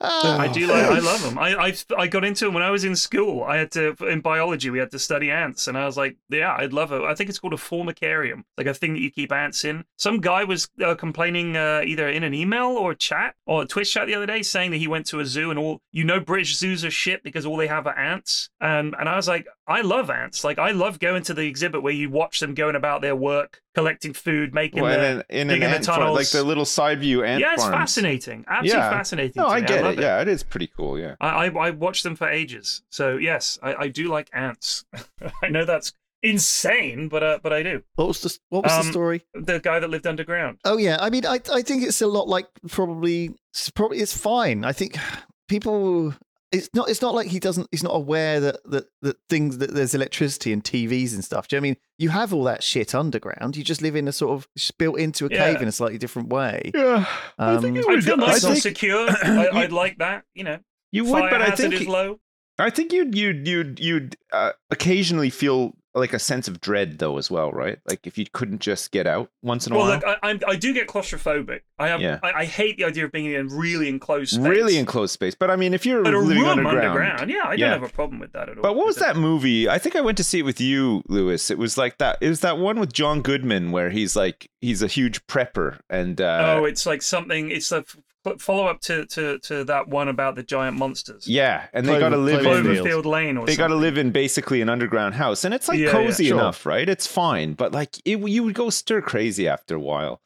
I do like. I love them. I, I I got into them when I was in school. I had to in biology. We had to study ants, and I was like, yeah, I'd love it. I think it's called a formicarium, like a thing that you keep ants in. Some guy was uh, complaining uh, either in an email or chat or a Twitch chat the other day, saying that he went to a zoo and all you know British zoos are shit because all they have are ants. And and I was like, I love ants. Like I love going to the exhibit where you watch them going about their work, collecting food, making Well, the, in, an- in an digging the ant farm, tunnels. like the little side view ant yeah, it's farms. fascinating. Absolutely Yeah. fascinating. No, to I me. get love it. Yeah, it is pretty cool. Yeah. I, I, I watched them for ages. So yes, I, I do like ants. I know that's insane, but uh, but I do. What was the What was Um, the story? The guy that lived underground. Oh yeah, I mean, I I think it's a lot like probably it's probably it's fine. I think people. It's not. It's not like he doesn't. He's not aware that that that things that there's electricity and TVs and stuff. Do you know what I mean you have all that shit underground? You just live in a sort of just built into a Yeah. cave in a slightly different way. Yeah. I think Um, it I would. feel nice I and think secure. I, I'd like that. You know, you would, fire but I think is low. I think you'd you'd you'd you'd uh, occasionally feel like a sense of dread though as well, right? Like if you couldn't just get out once in a Well, while. look, I, I'm, I do get claustrophobic. I have. Yeah. I, I hate the idea of being in a really enclosed space. really enclosed space, but I mean, if you're But a living room underground, yeah, I Yeah. don't have a problem with that at all. But what was that movie? I think I went to see it with you, Lewis. It was like that. It was that one with John Goodman where he's like he's a huge prepper and uh, oh, it's like something. It's a follow up to, to to that one about the giant monsters. yeah, and they got to live in Cloverfield. Cloverfield Lane or they got to live in basically an underground house, and it's like Yeah, yeah, cozy sure. enough, right? It's fine, but like it, you would go stir crazy after a while.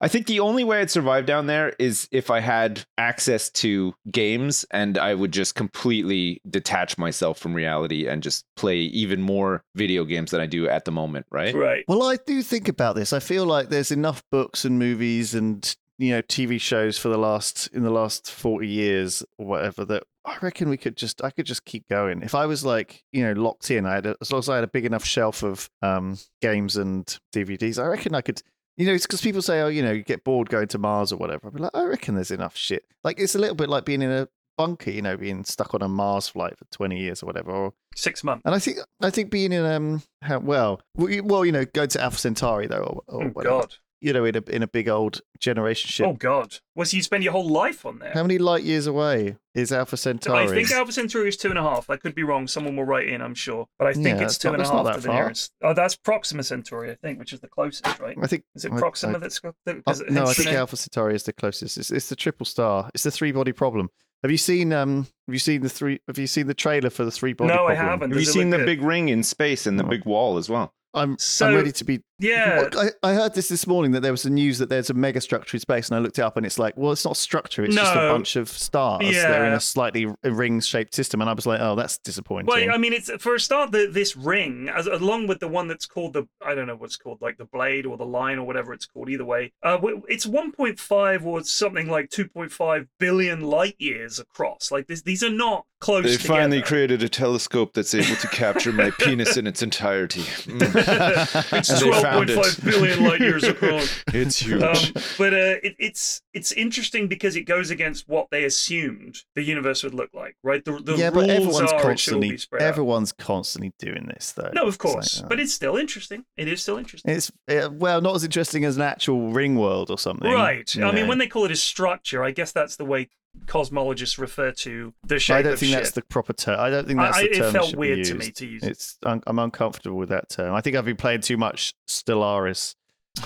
I think the only way I'd survive down there is if I had access to games and I would just completely detach myself from reality and just play even more video games than I do at the moment, right? Right. Well, I do think about this. I feel like there's enough books and movies and you know TV shows for the last in the last forty years or whatever that I reckon we could just I could just keep going. If I was like you know locked in, I had a, as long as I had a big enough shelf of um, games and DVDs, I reckon I could. You know, it's because people say, oh, you know, you get bored going to Mars or whatever. I'd be like, I reckon there's enough shit. Like it's a little bit like being in a bunker, you know, being stuck on a Mars flight for twenty years or whatever, or Six months. and I think I think being in um how, well well you- know go to Alpha Centauri though or, or Oh whatever. God. You know in a in a big old generation ship. Oh God. Well, so you spend your whole life on there. How many light years away is Alpha Centauri? I think Alpha Centauri is two and a half. I could be wrong. Someone will write in, I'm sure. But I think Yeah, it's it's two not- and a that's not half that to the far. nearest. Oh, that's Proxima Centauri, I think, which is the closest, right? I think Is it Proxima I- that's got the, oh, 'cause no, I think name? Alpha Centauri is the closest. It's, it's the triple star. It's the three body problem. Have you seen um Have you seen the three? Have you seen the trailer for the three body No, I haven't. Have you Does it seen the good? big ring in space and the No. big wall as well? I'm So- I'm ready to be. Yeah. I, I heard this this morning that there was the news that there's a mega structure in space, and I looked it up, and it's like, well, it's not a structure; it's just a bunch of stars. Yeah. They're in a slightly ring shaped system, and I was like, oh, that's disappointing. Well, I mean, it's for a start, the, this ring, as along with the one that's called the I don't know what's called, like the blade or the line or whatever it's called. Either way, uh, it's 1.5 or something like 2.5 billion light years across. Like this, these are not close. They together. finally created a telescope that's able to capture my penis in its entirety. Mm. It's And they found 12.5 it. billion light years across. It's huge. Um, but uh, it, it's it's interesting because it goes against what they assumed the universe would look like, right? The, the yeah, rules but everyone's are it constantly spread out. everyone's constantly doing this, though. No, of course, like, uh, but it's still interesting. It is still interesting. it's uh, well, not as interesting as an actual ring world or something, Right. I mean, when they call it a structure, I guess that's the way cosmologists refer to the shape I don't think shit. that's the proper term. I don't think that's I- the it term. that felt weird to me to use. It's I'm uncomfortable with that term. I think I've been playing too much Stellaris.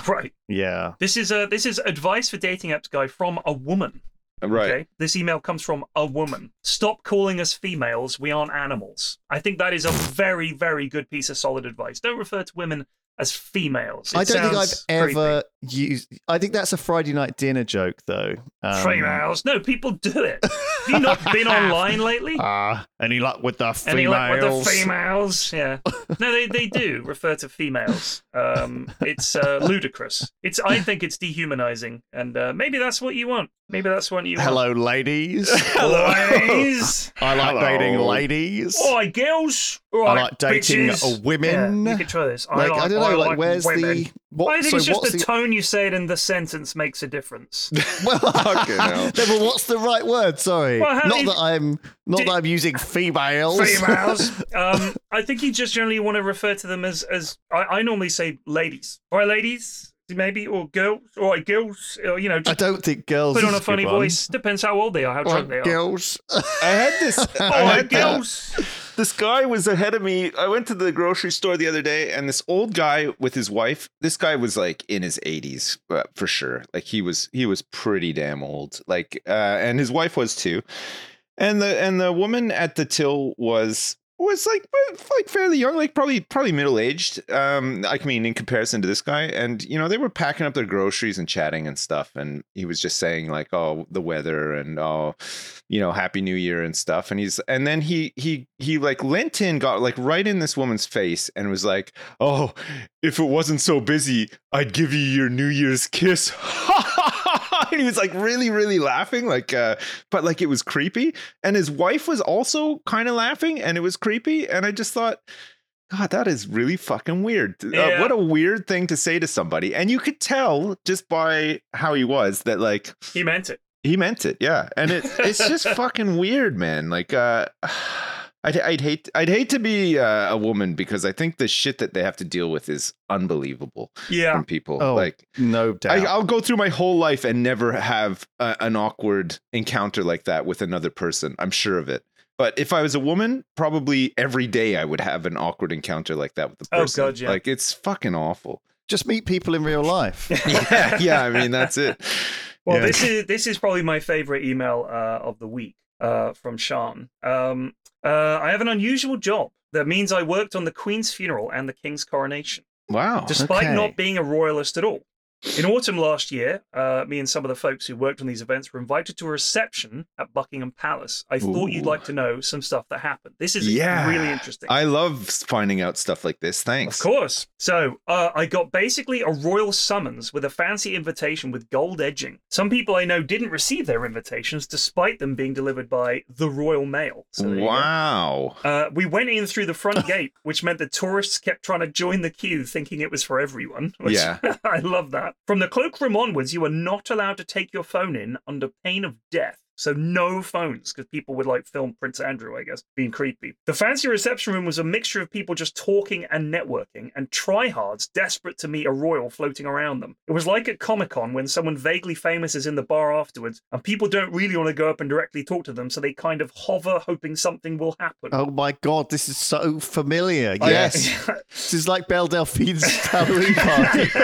Right. Yeah. This is a this is advice for dating apps guy from a woman. Uh, right. Okay. This email comes from a woman. Stop calling us females. We aren't animals. I think that is a very, very good piece of solid advice. Don't refer to women as females. It I don't think I've sounds creepy. Ever you. I think that's a Friday night dinner joke, though. Um, Females. No, people do it. Have you not been online lately? Ah, any luck with the females? Any luck with the females? Yeah. No, they, they do refer to females. Um, it's uh, ludicrous. It's I think it's dehumanizing, and uh, maybe that's what you want. Maybe that's what you want. Hello, ladies. Hello, ladies. I like Hello. dating ladies. All right, girls. All I like dating bitches. uh, women. Yeah, you could try this. I like, I don't know. Like, like where's women. the what? I think so it's just what's the tone you say it in the sentence makes a difference. Well, hell. no, but what's the right word? Sorry, Well, not if- that I'm not Did- that I'm using females. females. um, I think you just generally want to refer to them as as I, I normally say ladies. All right, ladies, maybe or girls. All right, girls. Or, you know, I don't think girls. put on a funny good one. voice. Depends how old they are, how Well, drunk they are. girls. I had this. All I right, had girls. This guy was ahead of me. I went to the grocery store the other day, and this old guy with his wife. This guy was like in his eighties uh, for sure. Like he was, he was pretty damn old. Like, uh, and his wife was too. And the and the woman at the till was was like like fairly young, like probably probably middle aged. Um, I mean, in comparison to this guy, and you know, they were packing up their groceries and chatting and stuff. And he was just saying like, "Oh, the weather," and "Oh, you know, Happy New Year" and stuff. And he's and then he he he like leant in, got like right in this woman's face, and was like, "Oh, if it wasn't so busy, I'd give you your New Year's kiss." and he was like really really laughing like uh but like it was creepy. And his wife was also kind of laughing and it was creepy. And i just thought god that is really fucking weird. Uh, what a weird thing to say to somebody. And you could tell just by how he was that like He meant it. he meant it yeah. And it it's just fucking weird man. Like uh I'd, I'd hate I'd hate to be uh, a woman because I think the shit that they have to deal with is unbelievable Yeah. from people. Oh, Like no doubt. I, I'll go through my whole life and never have a, an awkward encounter like that with another person. I'm sure of it. But if I was a woman, probably every day I would have an awkward encounter like that with the person. Oh, person. God, yeah. Like it's fucking awful. Just meet people in real life. yeah, yeah. I mean, that's it. Well, Yeah. this is this is probably my favorite email uh, of the week uh, from Sean. Um, uh, I have an unusual job that means I worked on the Queen's funeral and the King's coronation, Wow. despite okay. not being a royalist at all. In autumn last year, uh, me and some of the folks who worked on these events were invited to a reception at Buckingham Palace. I thought you'd like to know some stuff that happened. This is Yeah. really interesting. I love finding out stuff like this. Thanks. Of course. So uh, I got basically a royal summons with a fancy invitation with gold edging. Some people I know didn't receive their invitations despite them being delivered by the Royal Mail. So there you go. Wow. Uh, we went in through the front gate, which meant the tourists kept trying to join the queue, thinking it was for everyone. Which Yeah. I love that. From the cloakroom onwards, you are not allowed to take your phone in under pain of death. So no phones, because people would like film Prince Andrew, I guess, being creepy. The fancy reception room was a mixture of people just talking and networking, and tryhards desperate to meet a royal floating around them. It was like at Comic Con when someone vaguely famous is in the bar afterwards, and people don't really want to go up and directly talk to them, so they kind of hover, hoping something will happen. Oh my god, this is so familiar. Oh, Yes. yes. this is like Belle Delphine's Halloween party.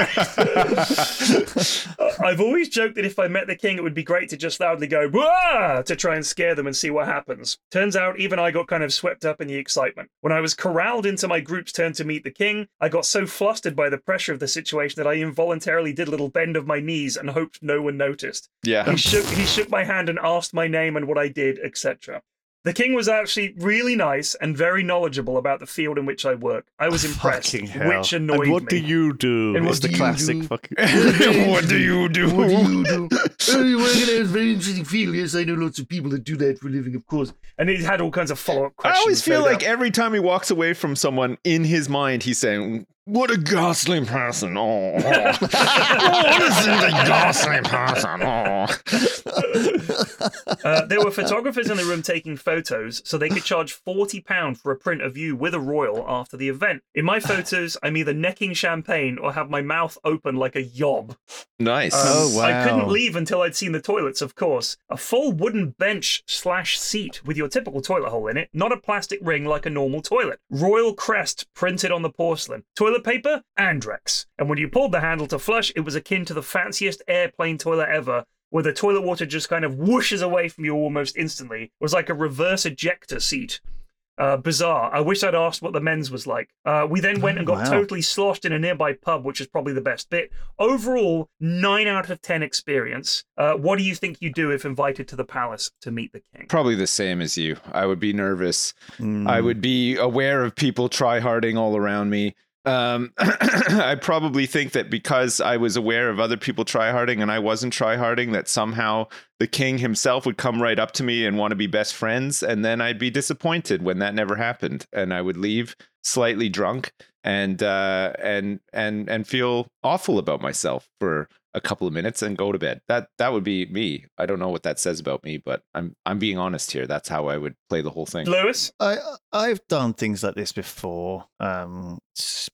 I've always joked that if I met the king, it would be great to just loudly go "Wah!" to try and scare them and see what happens. Turns out, even I got kind of swept up in the excitement. When I was corralled into my group's turn to meet the king, I got so flustered by the pressure of the situation that I involuntarily did a little bend of my knees and hoped no one noticed. Yeah. He shook, he shook my hand and asked my name and what I did, etc. The king was actually really nice and very knowledgeable about the field in which I work. I was impressed, Fucking hell. which annoyed and what me. do you do? And what it's the classic do? fucking. what do you do? What do you do? oh, you work in a very interesting field. Yes, I know lots of people that do that for a living, of course. and he had all kinds of follow-up questions. I always feel like doubt. every time he walks away from someone, in his mind, he's saying, "What a ghastly person! Oh, oh. what is a ghastly person? Oh." Uh, there were photographers in the room taking photos, so they could charge forty pound for a print of you with a royal after the event. In my photos, I'm either necking champagne or have my mouth open like a yob. Nice. Um, Oh, I couldn't leave until I'd seen the toilets, of course. A full wooden bench slash seat with your typical toilet hole in it, not a plastic ring like a normal toilet. Royal crest printed on the porcelain. Toilet paper? Andrex. And when you pulled the handle to flush, it was akin to the fanciest airplane toilet ever. Where the toilet water just kind of whooshes away from you almost instantly. It was like a reverse ejector seat. Uh, bizarre. I wish I'd asked what the men's was like. Uh, we then went and got Wow. totally sloshed in a nearby pub, which is probably the best bit. Overall, nine out of ten experience. Uh, what do you think you do if invited to the palace to meet the king? Probably the same as you. I would be nervous. Mm. I would be aware of people tryharding all around me. Um, I probably think that because I was aware of other people tryharding and I wasn't tryharding, that somehow the king himself would come right up to me and want to be best friends, and then I'd be disappointed when that never happened, and I would leave slightly drunk and uh, and and and feel awful about myself for a couple of minutes and go to bed. That that would be me. I don't know what that says about me, but I'm I'm being honest here. That's how I would play the whole thing. Lewis? I I've done things like this before. Um,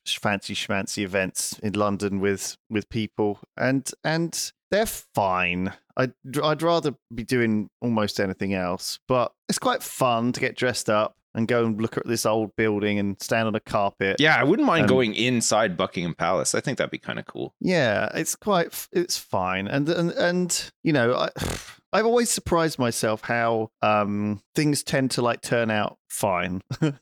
fancy schmancy events in London with with people, and and they're fine. I'd I'd rather be doing almost anything else, but it's quite fun to get dressed up and go and look at this old building and stand on a carpet. Yeah, I wouldn't mind Um, going inside Buckingham Palace. I think that'd be kind of cool. Yeah, it's quite it's fine, and and and you know, I I've always surprised myself how um things tend to like turn out fine. I,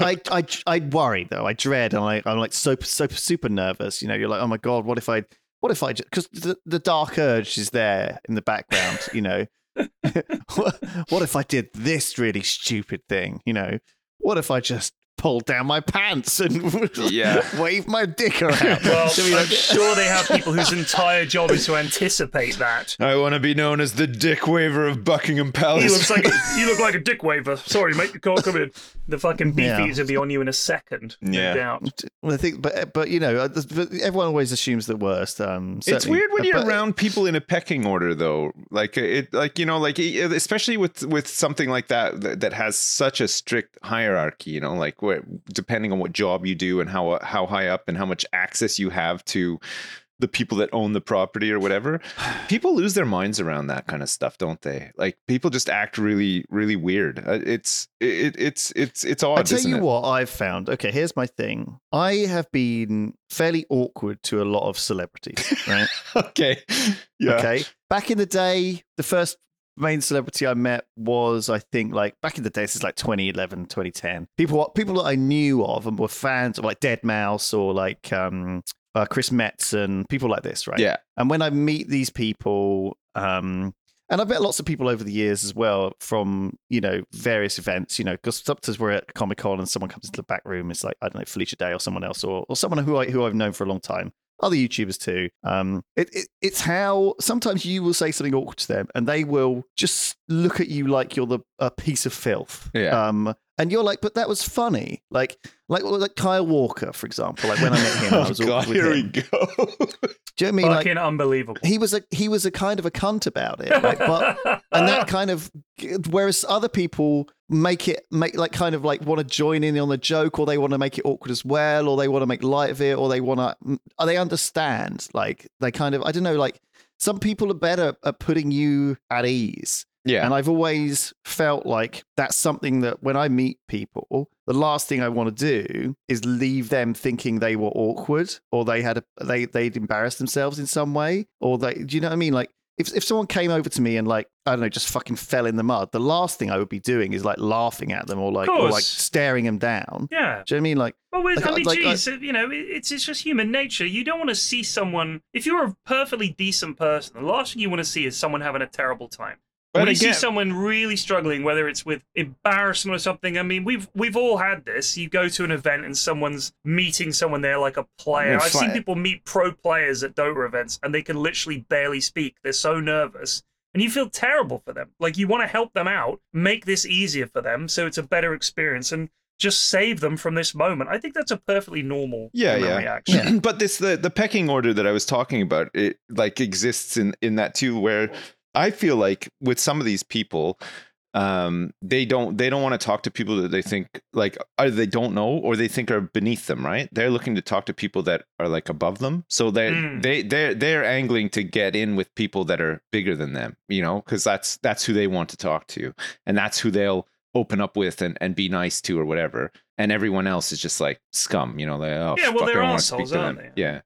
I I I worry though, I dread, and I I'm like so so super nervous. You know, you're like, oh my god, what if I what if I because the the dark urge is there in the background. You know, what, if I did this really stupid thing? You know, what if I just pulled down my pants and Yeah. waved my dick around? Well, I mean, I'm like- sure they have people whose entire job is to anticipate that. I want to be known as the dick waver of Buckingham Palace. He looks like you look like a dick waver. Sorry, mate, you can't come in. The fucking Yeah. will be on you in a second. No Yeah. doubt. Well, I think, but but you know, uh, everyone always assumes the worst. Um, it's weird when uh, you're but- around people in a pecking order, though. Like it, like you know, like e- especially with with something like that that, that has such a strict hierarchy. You know, like where depending on what job you do and how how high up and how much access you have to the people that own the property or whatever people lose their minds around that kind of stuff don't they like people just act really really weird Uh, it's it, it's it's it's odd I tell you it? what I've found. Okay, here's my thing. I have been fairly awkward to a lot of celebrities. Right? okay yeah Okay. Back in the day, the first main celebrity I met was, I think, like back in the days, it's like 2011, 2010. People, people that I knew of and were fans of like deadmau5 or like um, uh, Chris Metz and people like this, right? yeah And when I meet these people, um, and I've met lots of people over the years as well from, you know, various events, you know, because sometimes we're at Comic Con and someone comes into the back room, it's like, I don't know, Felicia Day or someone else or, or someone who, I, who I've known for a long time. Other YouTubers too. Um, it, it, it's how sometimes you will say something awkward to them and they will just look at you like you're the a piece of filth. Yeah. Um, and you're like, but that was funny. Like, like, like Kyle Walker, for example. Like when I met him, I oh was god awkward with here we him. go Do you know what I mean? Like, unbelievable. he was a he was a kind of a cunt about it right? but and that kind of whereas other people make it make like kind of like want to join in on the joke or they want to make it awkward as well or they want to make light of it or they want to uh, they understand like they kind of i don't know like some people are better at putting you at ease yeah and I've always felt like that's something that when I meet people, the last thing I want to do is leave them thinking they were awkward or they had a, they they'd embarrassed themselves in some way or they do you know what I mean? Like if if someone came over to me and like I don't know just fucking fell in the mud, the last thing I would be doing is like laughing at them or like or like staring them down. yeah. Do you know what I mean? Like Well, with- I Like, mean, like, geez, you know, it's it's just human nature. You don't want to see someone. If you're a perfectly decent person, the last thing you want to see is someone having a terrible time. But when you again- see someone really struggling, whether it's with embarrassment or something, I mean, we've we've all had this. You go to an event and someone's meeting someone there like a player. I've seen people meet pro players at Dota events and they can literally barely speak. They're so nervous. And you feel terrible for them. Like you want to help them out, make this easier for them so it's a better experience and just save them from this moment. I think that's a perfectly normal Yeah, yeah. reaction. but this the the pecking order that I was talking about it like exists in in that too where I feel like with some of these people um they don't they don't want to talk to people that they think like either they don't know or they think are beneath them right? They're looking to talk to people that are like above them. So they Mm. they they're they're angling to get in with people that are bigger than them you know? Because that's that's who they want to talk to and that's who they'll open up with and, and be nice to or whatever. And everyone else is just like scum you know? Like oh Yeah, well, fuck, they're don't wanna speak assholes, aren't they? yeah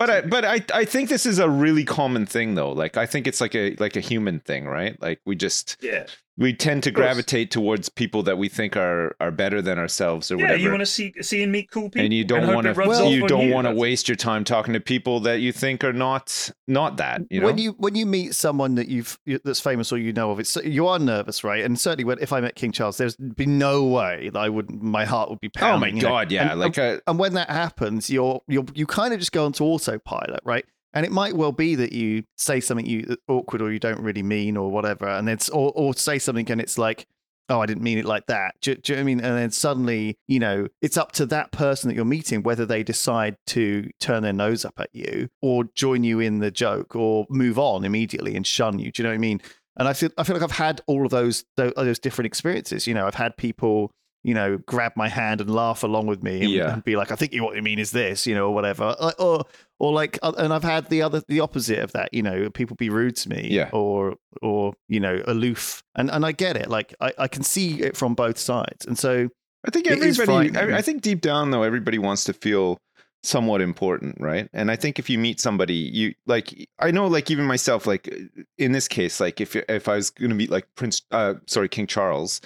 but I but I I think this is a really common thing though. Like I think it's like a like a human thing, right? Like we just Yeah. We tend to gravitate towards people that we think are are better than ourselves or Yeah, whatever. you want to see see and meet cool people, and you don't want to off you don't want to waste your time talking to people that you think are not not that you know when you when you meet someone that you've that's famous or you know of, it's you are nervous, right? And certainly, when if I met King Charles, there's be no way that I would my heart would be pounding. oh my pounding. you know? god yeah And- like uh, and when that happens, you're you're you kind of just go onto autopilot, right? And it might well be that you say something you uh, awkward or you don't really mean or whatever, and it's or or say something and it's like, oh, I didn't mean it like that. Do, do you know what I mean? And then suddenly, you know, it's up to that person that you're meeting whether they decide to turn their nose up at you or join you in the joke or move on immediately and shun you. Do you know what I mean? And I feel I feel like I've had all of those, those different experiences. You know, I've had people you know, grab my hand and laugh along with me and, Yeah. and be like, I think you what you mean is this, you know, or whatever. Or, or like, uh, and I've had the other, the opposite of that, you know, people be rude to me Yeah. or, or, you know, aloof. And, and I get it. Like, I, I can see it from both sides. And so, I think everybody. I, I think deep down, though, everybody wants to feel somewhat important, right? And I think if you meet somebody, you like. I know, like even myself, like in this case, like if if I was going to meet like Prince, uh, sorry, King Charles,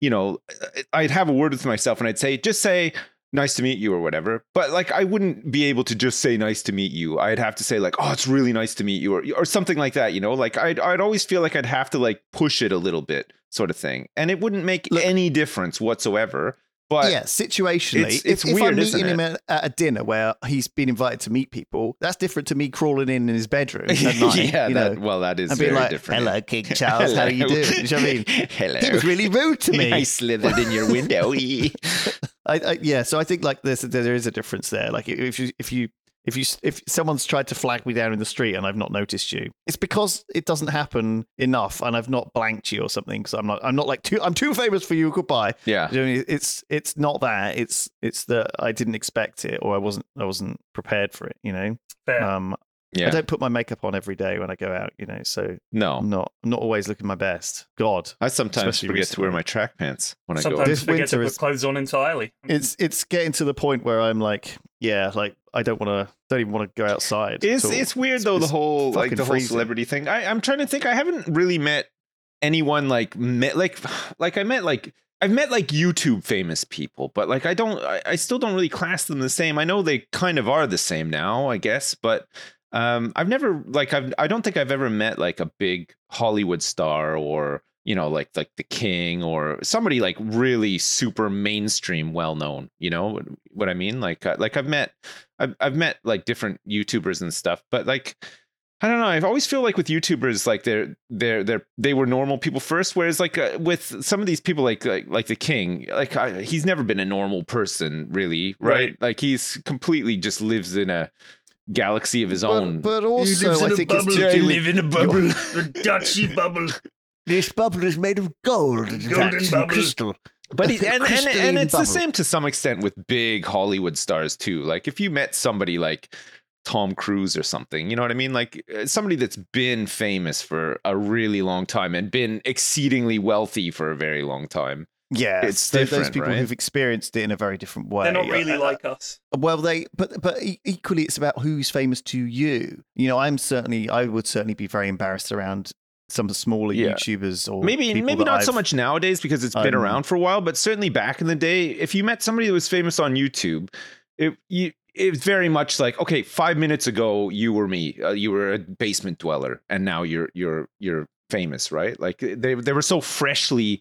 you know, I'd have a word with myself and I'd say, just say. Nice to meet you, or whatever. But like, I wouldn't be able to just say "nice to meet you." I'd have to say like, "Oh, it's really nice to meet you," or or something like that. You know, like I'd I'd always feel like I'd have to like push it a little bit, sort of thing, and it wouldn't make Look- any difference whatsoever. But yeah, situationally, it's- if- it's if, weird, I'm isn't meeting him at, at a dinner where he's been invited to meet people, that's different to me crawling in in his bedroom at night. yeah, you that, know, well, that is and very being like, different. "Hello, King Charles, how are you doing?" Do you know what I mean? Hello. He was really rude to me. I slithered in your window. I, I, yeah, so I think like there's there is a difference there. Like if you if you if you if someone's tried to flag me down in the street and I've not noticed you, it's because it doesn't happen enough, and I've not blanked you or something. Because I'm not I'm not like too I'm too famous for you. Goodbye. yeah. You know what I mean? It's it's not that. It's it's that I didn't expect it or I wasn't I wasn't prepared for it. You know. Fair. Um, I don't put my makeup on every day when I go out. You know, so No. I'm not I'm not always looking my best. God. I sometimes Especially forget to wear my track pants when I go. Sometimes. This forget to put is- clothes on entirely. It's it's getting to the point where I'm like, yeah, like I don't want to, don't even want to go outside. It's it's weird It's- though the whole like fucking the whole freezing. celebrity thing. I, I'm trying to think. I haven't really met anyone like met like like I met like I've met like YouTube famous people, but like I don't I, I still don't really class them the same. I know they kind of are the same now, I guess, but um I've never like I've I don't think I've ever met like a big Hollywood star or you know like like the king or somebody like really super mainstream well known you know what i mean like uh, like i've met I've, I've met like different youtubers and stuff but like i don't know i always feel like with youtubers like they're they're they're they were normal people first whereas like uh, with some of these people like like, like the king like I, he's never been a normal person really right? Right. like he's completely just lives in a galaxy of his own But, but He also, lives in I a think it's bubble. to I live in a bubble, a Duchy bubble. This bubble is made of gold, in Golden fact, and bubble. crystal. But it, and, and, and Crystalline it's the same to some extent with big Hollywood stars too. Like if you met somebody like Tom Cruise or something, you know what I mean? Like uh, somebody that's been famous for a really long time and been exceedingly wealthy for a very long time. Yeah, it's those- those people right? who've experienced it in a very different way. They're not really Uh, like us. Well, they but but equally, it's about who's famous to you. You know, I'm certainly I would certainly be very embarrassed around some of the smaller Yeah. YouTubers or Maybe maybe not so I've- much nowadays because it's been I'm- around for a while, but certainly back in the day, if you met somebody that was famous on YouTube, it you it's very much like okay, five minutes ago you were me, uh, you were a basement dweller, and now you're you're you're famous, right? Like they they were so freshly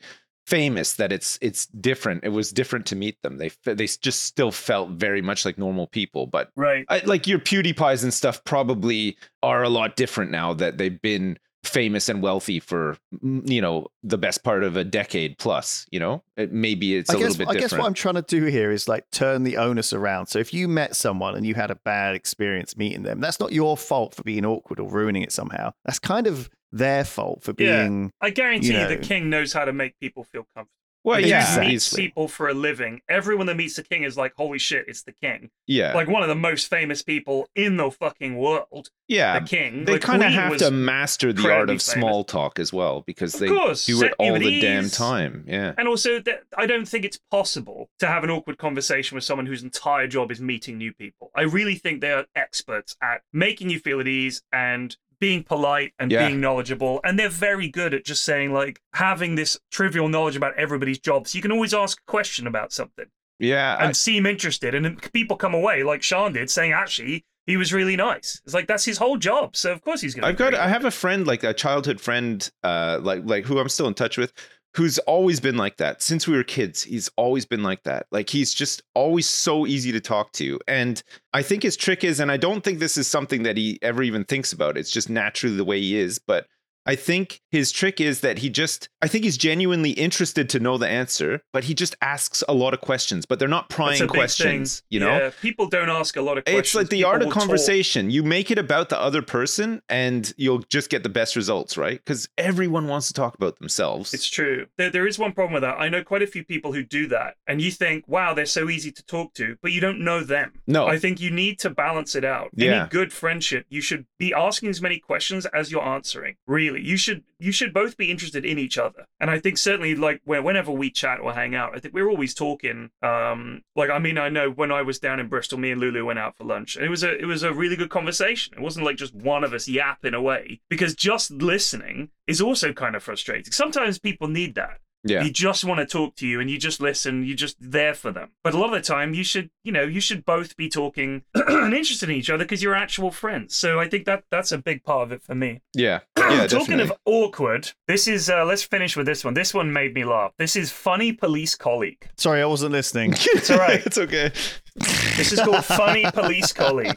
famous that it's it's different. It was different to meet them. They they just still felt very much like normal people, but Right. I, like your PewDiePies and stuff probably are a lot different now that they've been famous and wealthy for you know the best part of a decade plus. You know, it, maybe it's a I guess, little bit I different. guess what I'm trying to do here is like turn the onus around. So if you met someone and you had a bad experience meeting them, that's not your fault for being awkward or ruining it somehow. That's kind of their fault for Yeah. being. I guarantee you you, the king knows how to make people feel comfortable. well, yeah, he Exactly. meets people for a living. Everyone that meets the king is like, holy shit, it's the king. yeah, Like one of the most famous people in the fucking world. yeah. the king. They The kind of have to master the art incredibly of small talk as well because Of they course, do set it all at the damn time. Yeah, And also, that I don't think it's possible to have an awkward conversation with someone whose entire job is meeting new people. I really think they are experts at making you feel at ease and being polite and Yeah. being knowledgeable. And they're very good at just saying, like, having this trivial knowledge about everybody's job. So you can always ask a question about something Yeah, and I- seem interested. And people come away, like Sean did, saying, actually, he was really nice. It's like, that's his whole job. So of course he's going to I've got I have a friend like a childhood friend uh like like who I'm still in touch with who's always been like that since we were kids. He's always been like that. Like he's just always so easy to talk to. And I think his trick is and I don't think this is something that he ever even thinks about. It's just naturally the way he is, but I think his trick is that he just I think he's genuinely interested to know the answer, but he just asks a lot of questions, but they're not prying questions, you know? Yeah, people don't ask a lot of questions. It's like the People art of will talk. conversation. You make it about the other person and you'll just get the best results, right? Because everyone wants to talk about themselves. It's true. There, there is one problem with that. I know quite a few people who do that, and you think, wow, they're so easy to talk to, but you don't know them. No. I think you need to balance it out. Yeah. Any good friendship, you should be asking as many questions as you're answering. Really, you should you should both be interested in each other. And I think certainly, like where whenever we chat or hang out, I think we're always talking. Um, like I mean, I know when I was down in Bristol, me and Lulu went out for lunch, and it was a it was a really good conversation. It wasn't like just one of us yapping away because just listening is also kind of frustrating. Sometimes people need that. yeah. You just want to talk to you and you just listen, you're just there for them. But a lot of the time you should, you know, you should both be talking and interested in each other because you're actual friends. So I think that that's a big part of it for me. yeah. Yeah. Talking definitely. of awkward, this is uh, let's finish with this one. This one made me laugh. This is funny police colleague. Sorry, I wasn't listening. It's all right. it's okay. This is called Funny Police Colleague.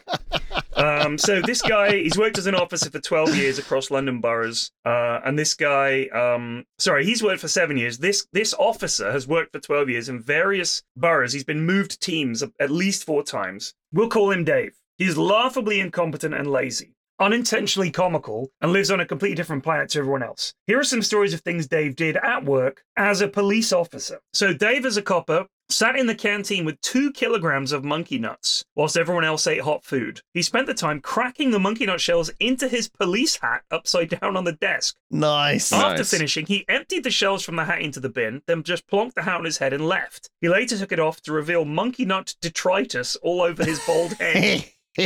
Um, so this guy, he's worked as an officer for 12 years across London boroughs. Uh, and this guy, um, sorry, he's worked for seven years. This this officer has worked for 12 years in various boroughs. He's been moved teams at least four times. We'll call him Dave. He's laughably incompetent and lazy. Unintentionally comical and lives on a completely different planet to everyone else. Here are some stories of things Dave did at work as a police officer. So, Dave, as a copper, sat in the canteen with two kilograms of monkey nuts whilst everyone else ate hot food. He spent the time cracking the monkey nut shells into his police hat upside down on the desk. nice. After Nice. finishing, he emptied the shells from the hat into the bin, then just plonked the hat on his head and left. He later took it off to reveal monkey nut detritus all over his bald head.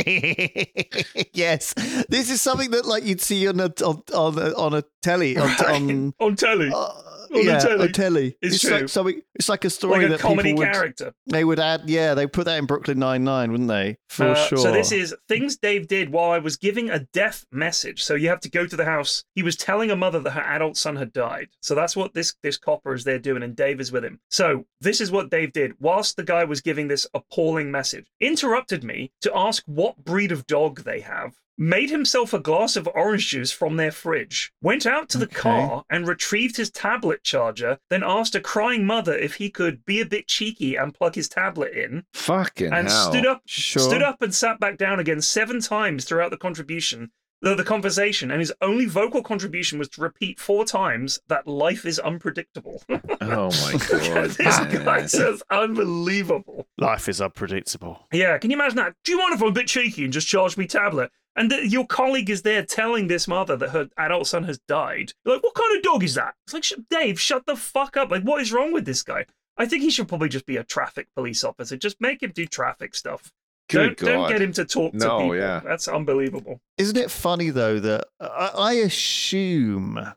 yes, this is something that like you'd see on a on on a, on a telly on, on on telly. uh, the yeah, telly. on telly. It's like true. something. It's like a story like a that comedy people would character. they would add. Yeah, they put that in Brooklyn Nine Nine, wouldn't they? For Uh, sure. So this is things Dave did while I was giving a death message. So you have to go to the house. He was telling a mother that her adult son had died. So that's what this this copper is there doing, and Dave is with him. So this is what Dave did whilst the guy was giving this appalling message. Interrupted me to ask what breed of dog they have. Made himself a glass of orange juice from their fridge, went out to the Okay. car and retrieved his tablet charger, then asked a crying mother if he could be a bit cheeky and plug his tablet in Fucking and hell. stood up Sure. stood up and sat back down again seven times throughout the contribution the, the conversation and his only vocal contribution was to repeat four times that life is unpredictable Oh my god. this man. guy says unbelievable life is unpredictable. yeah can you imagine that do you want if i'm a bit cheeky and just charge me tablet and the, your colleague is there telling this mother that her adult son has died. You're like, what kind of dog is that? It's like, Dave, shut the fuck up. Like, what is wrong with this guy? I think he should probably just be a traffic police officer. Just make him do traffic stuff. Good don't, don't get him to talk to people. yeah. That's unbelievable. Isn't it funny though that I, I assume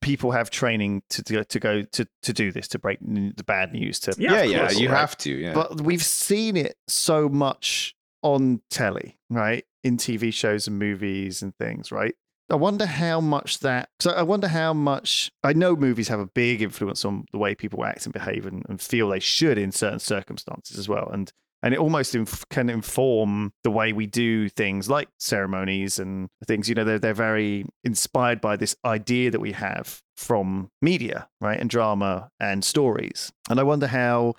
people have training to to, to go to, to do this to break the bad news to Yeah, Yeah, of yeah, you right. have to. Yeah. but we've seen it so much on telly, right? In TV shows and movies and things, right? I wonder how much that. So I wonder how much. I know movies have a big influence on the way people act and behave and, and feel they should in certain circumstances as well, and and it almost inf- can inform the way we do things like ceremonies and things. You know, they're they're very inspired by this idea that we have from media, right, and drama and stories. And I wonder how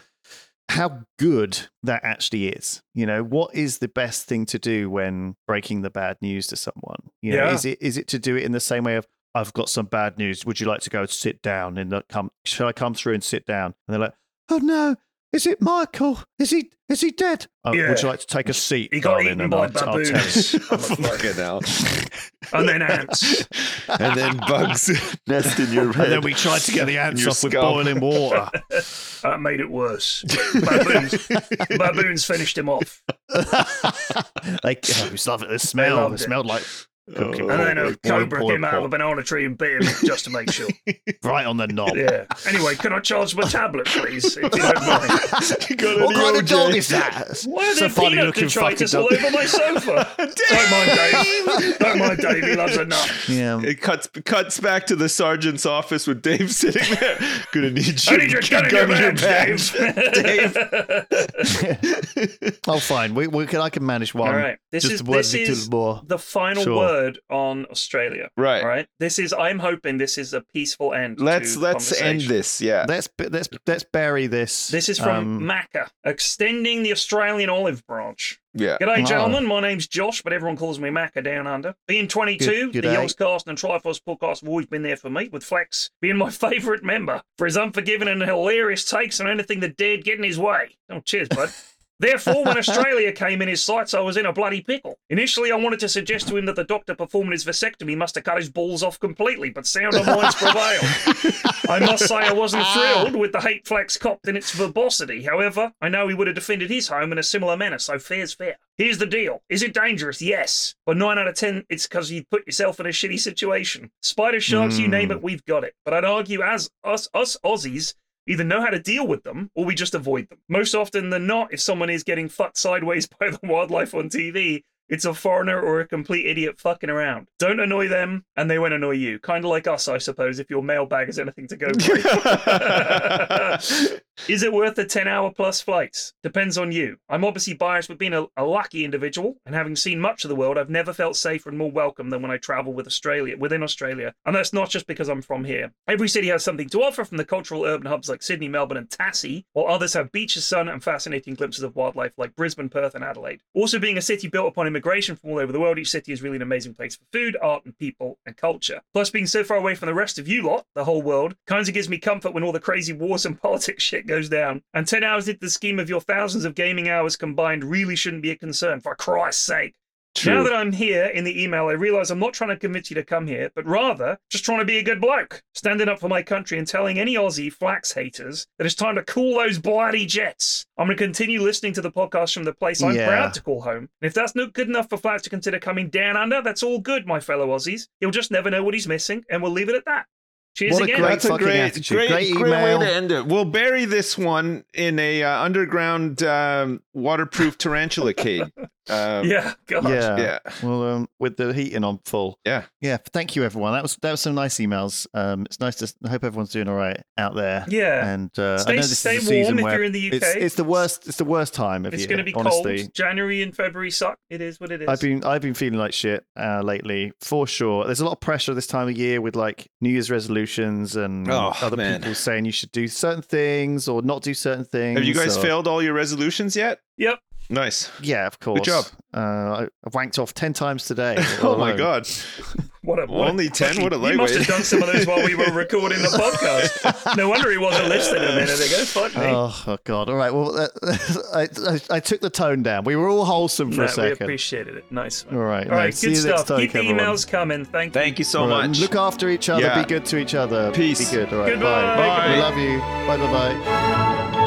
how good that actually is. You know, what is the best thing to do when breaking the bad news to someone? You know, Yeah. is it is it to do it in the same way of I've got some bad news. Would you like to go sit down and not come? Shall I come through and sit down? And they're like, Oh no, is it Michael? Is he is he dead? Oh, Yeah. Would you like to take a seat? He got eaten and by I'll- I'll tell you." baboons. I'm afraid. Fucking hell. and then ants. and then bugs nest in your head. And then we tried to get the ants Your off with boiling water. That made it worse. Baboons, baboons finished him off. like, oh, it was lovely. The smell, loved it it. smelled like Cooking And then a with cobra boiled came out of a banana tree and bit him just to make sure. right on the knob. Yeah. Anyway, can I charge my tablet, please, if you don't mind? You What kind of OJ? dog is that? Why are a there funny peanut looking detritus fucking all over my sofa? don't mind Dave. Don't mind Dave. He loves a nut. Yeah. It cuts cuts back to the sergeant's office with Dave sitting there. Gonna need I your, need your gun in your gun in your badge, badge, Dave. Oh, fine. We, we can. I can manage one. All right. This Just is one this little is more. the final Sure. word on Australia. Right. All right. This is. I'm hoping this is a peaceful end. Let's to let's end this. Yeah. Let's let's let's bury this. This is from um, Macca, extending the Australian olive branch. Yeah. G'day, Oh. gentlemen. My name's Josh, but everyone calls me Macca down under. Being 22, Good- good the day. Yogscast and Triforce podcast have always been there for me, with Flax being my favourite member for his unforgiving and hilarious takes on anything that dared get in his way. Oh, cheers, bud. Therefore, when Australia came in his sights, I was in a bloody pickle. Initially, I wanted to suggest to him that the doctor performing his vasectomy must have cut his balls off completely, but sounder minds prevailed. I must say I wasn't ah. thrilled with the hate Flax copped in its verbosity. However, I know he would have defended his home in a similar manner, so fair's fair. Here's the deal. Is it dangerous? Yes. But 9 out of 10, it's because you put yourself in a shitty situation. Spider sharks, you name hmm. it, we've got it. But I'd argue as us, us Aussies, either know how to deal with them or we just avoid them. Most often than not, if someone is getting fucked sideways by the wildlife on TV, it's a foreigner or a complete idiot fucking around. Don't annoy them, and they won't annoy you. Kind of like us, I suppose, if your mailbag has anything to go by. Is it worth the 10 hour plus flights? Depends on you. I'm obviously biased with being a, a lucky individual, and having seen much of the world, I've never felt safer and more welcome than when I travel with Australia, within Australia. And that's not just because I'm from here. Every city has something to offer from the cultural urban hubs like Sydney, Melbourne, and Tassie, while others have beaches, sun, and fascinating glimpses of wildlife like Brisbane, Perth, and Adelaide. Also, being a city built upon immigration from all over the world, each city is really an amazing place for food, art, and people and culture. Plus, being so far away from the rest of you lot, the whole world, kind of gives me comfort when all the crazy wars and politics shit goes down. And 10 hours into the scheme of your thousands of gaming hours combined really shouldn't be a concern, for Christ's sake. Now that I'm here in the email, I realize I'm not trying to convince you to come here, but rather just trying to be a good bloke, standing up for my country and telling any Aussie flax haters that it's time to cool those bloody jets. I'm going to continue listening to the podcast from the place I'm Yeah. proud to call home. And if that's not good enough for Flax to consider coming down under, that's all good, my fellow Aussies. He'll just never know what he's missing, and we'll leave it at that. Cheers What a again. great That's a fucking great, great, Great great way email. to end it. We'll bury this one in a uh, underground um, waterproof tarantula cage. Um, yeah, God. Yeah. yeah, Well, um, with the heating on full. yeah. Yeah. Thank you, everyone. That was that was some nice emails. Um, it's nice to. I hope everyone's doing all right out there. Yeah. And uh, I Stay- know this stay is a season warm if you're in the UK. it's the worst. It's the worst time of It's year. going to be honestly. cold. January and February suck. It is what it is. I've been I've been feeling like shit uh, lately for sure. There's a lot of pressure this time of year with like New Year's resolutions and Oh, other man. people saying you should do certain things or not do certain things. Have you guys or- failed all your resolutions yet? Yep. Nice. Yeah, of course. Good job. Uh, I I wanked off ten times today. Oh my god. What a, what a- Only 10? What a You must have done some of those while we were recording the podcast. No wonder he wasn't listening a minute ago. Fuck me. Oh, oh god! All right. Well, uh, I, I I took the tone down. We were all wholesome for no, a we second. apprecited it. Nice one. All right. All no, see good you next stuff. Keep time, the emails coming. Thank you. Thank you so All right, much. Look after each other. Yeah. Be good to each other. Peace. Be good. All right. Goodbye. Bye. Bye. We love you. Bye. Bye. Bye.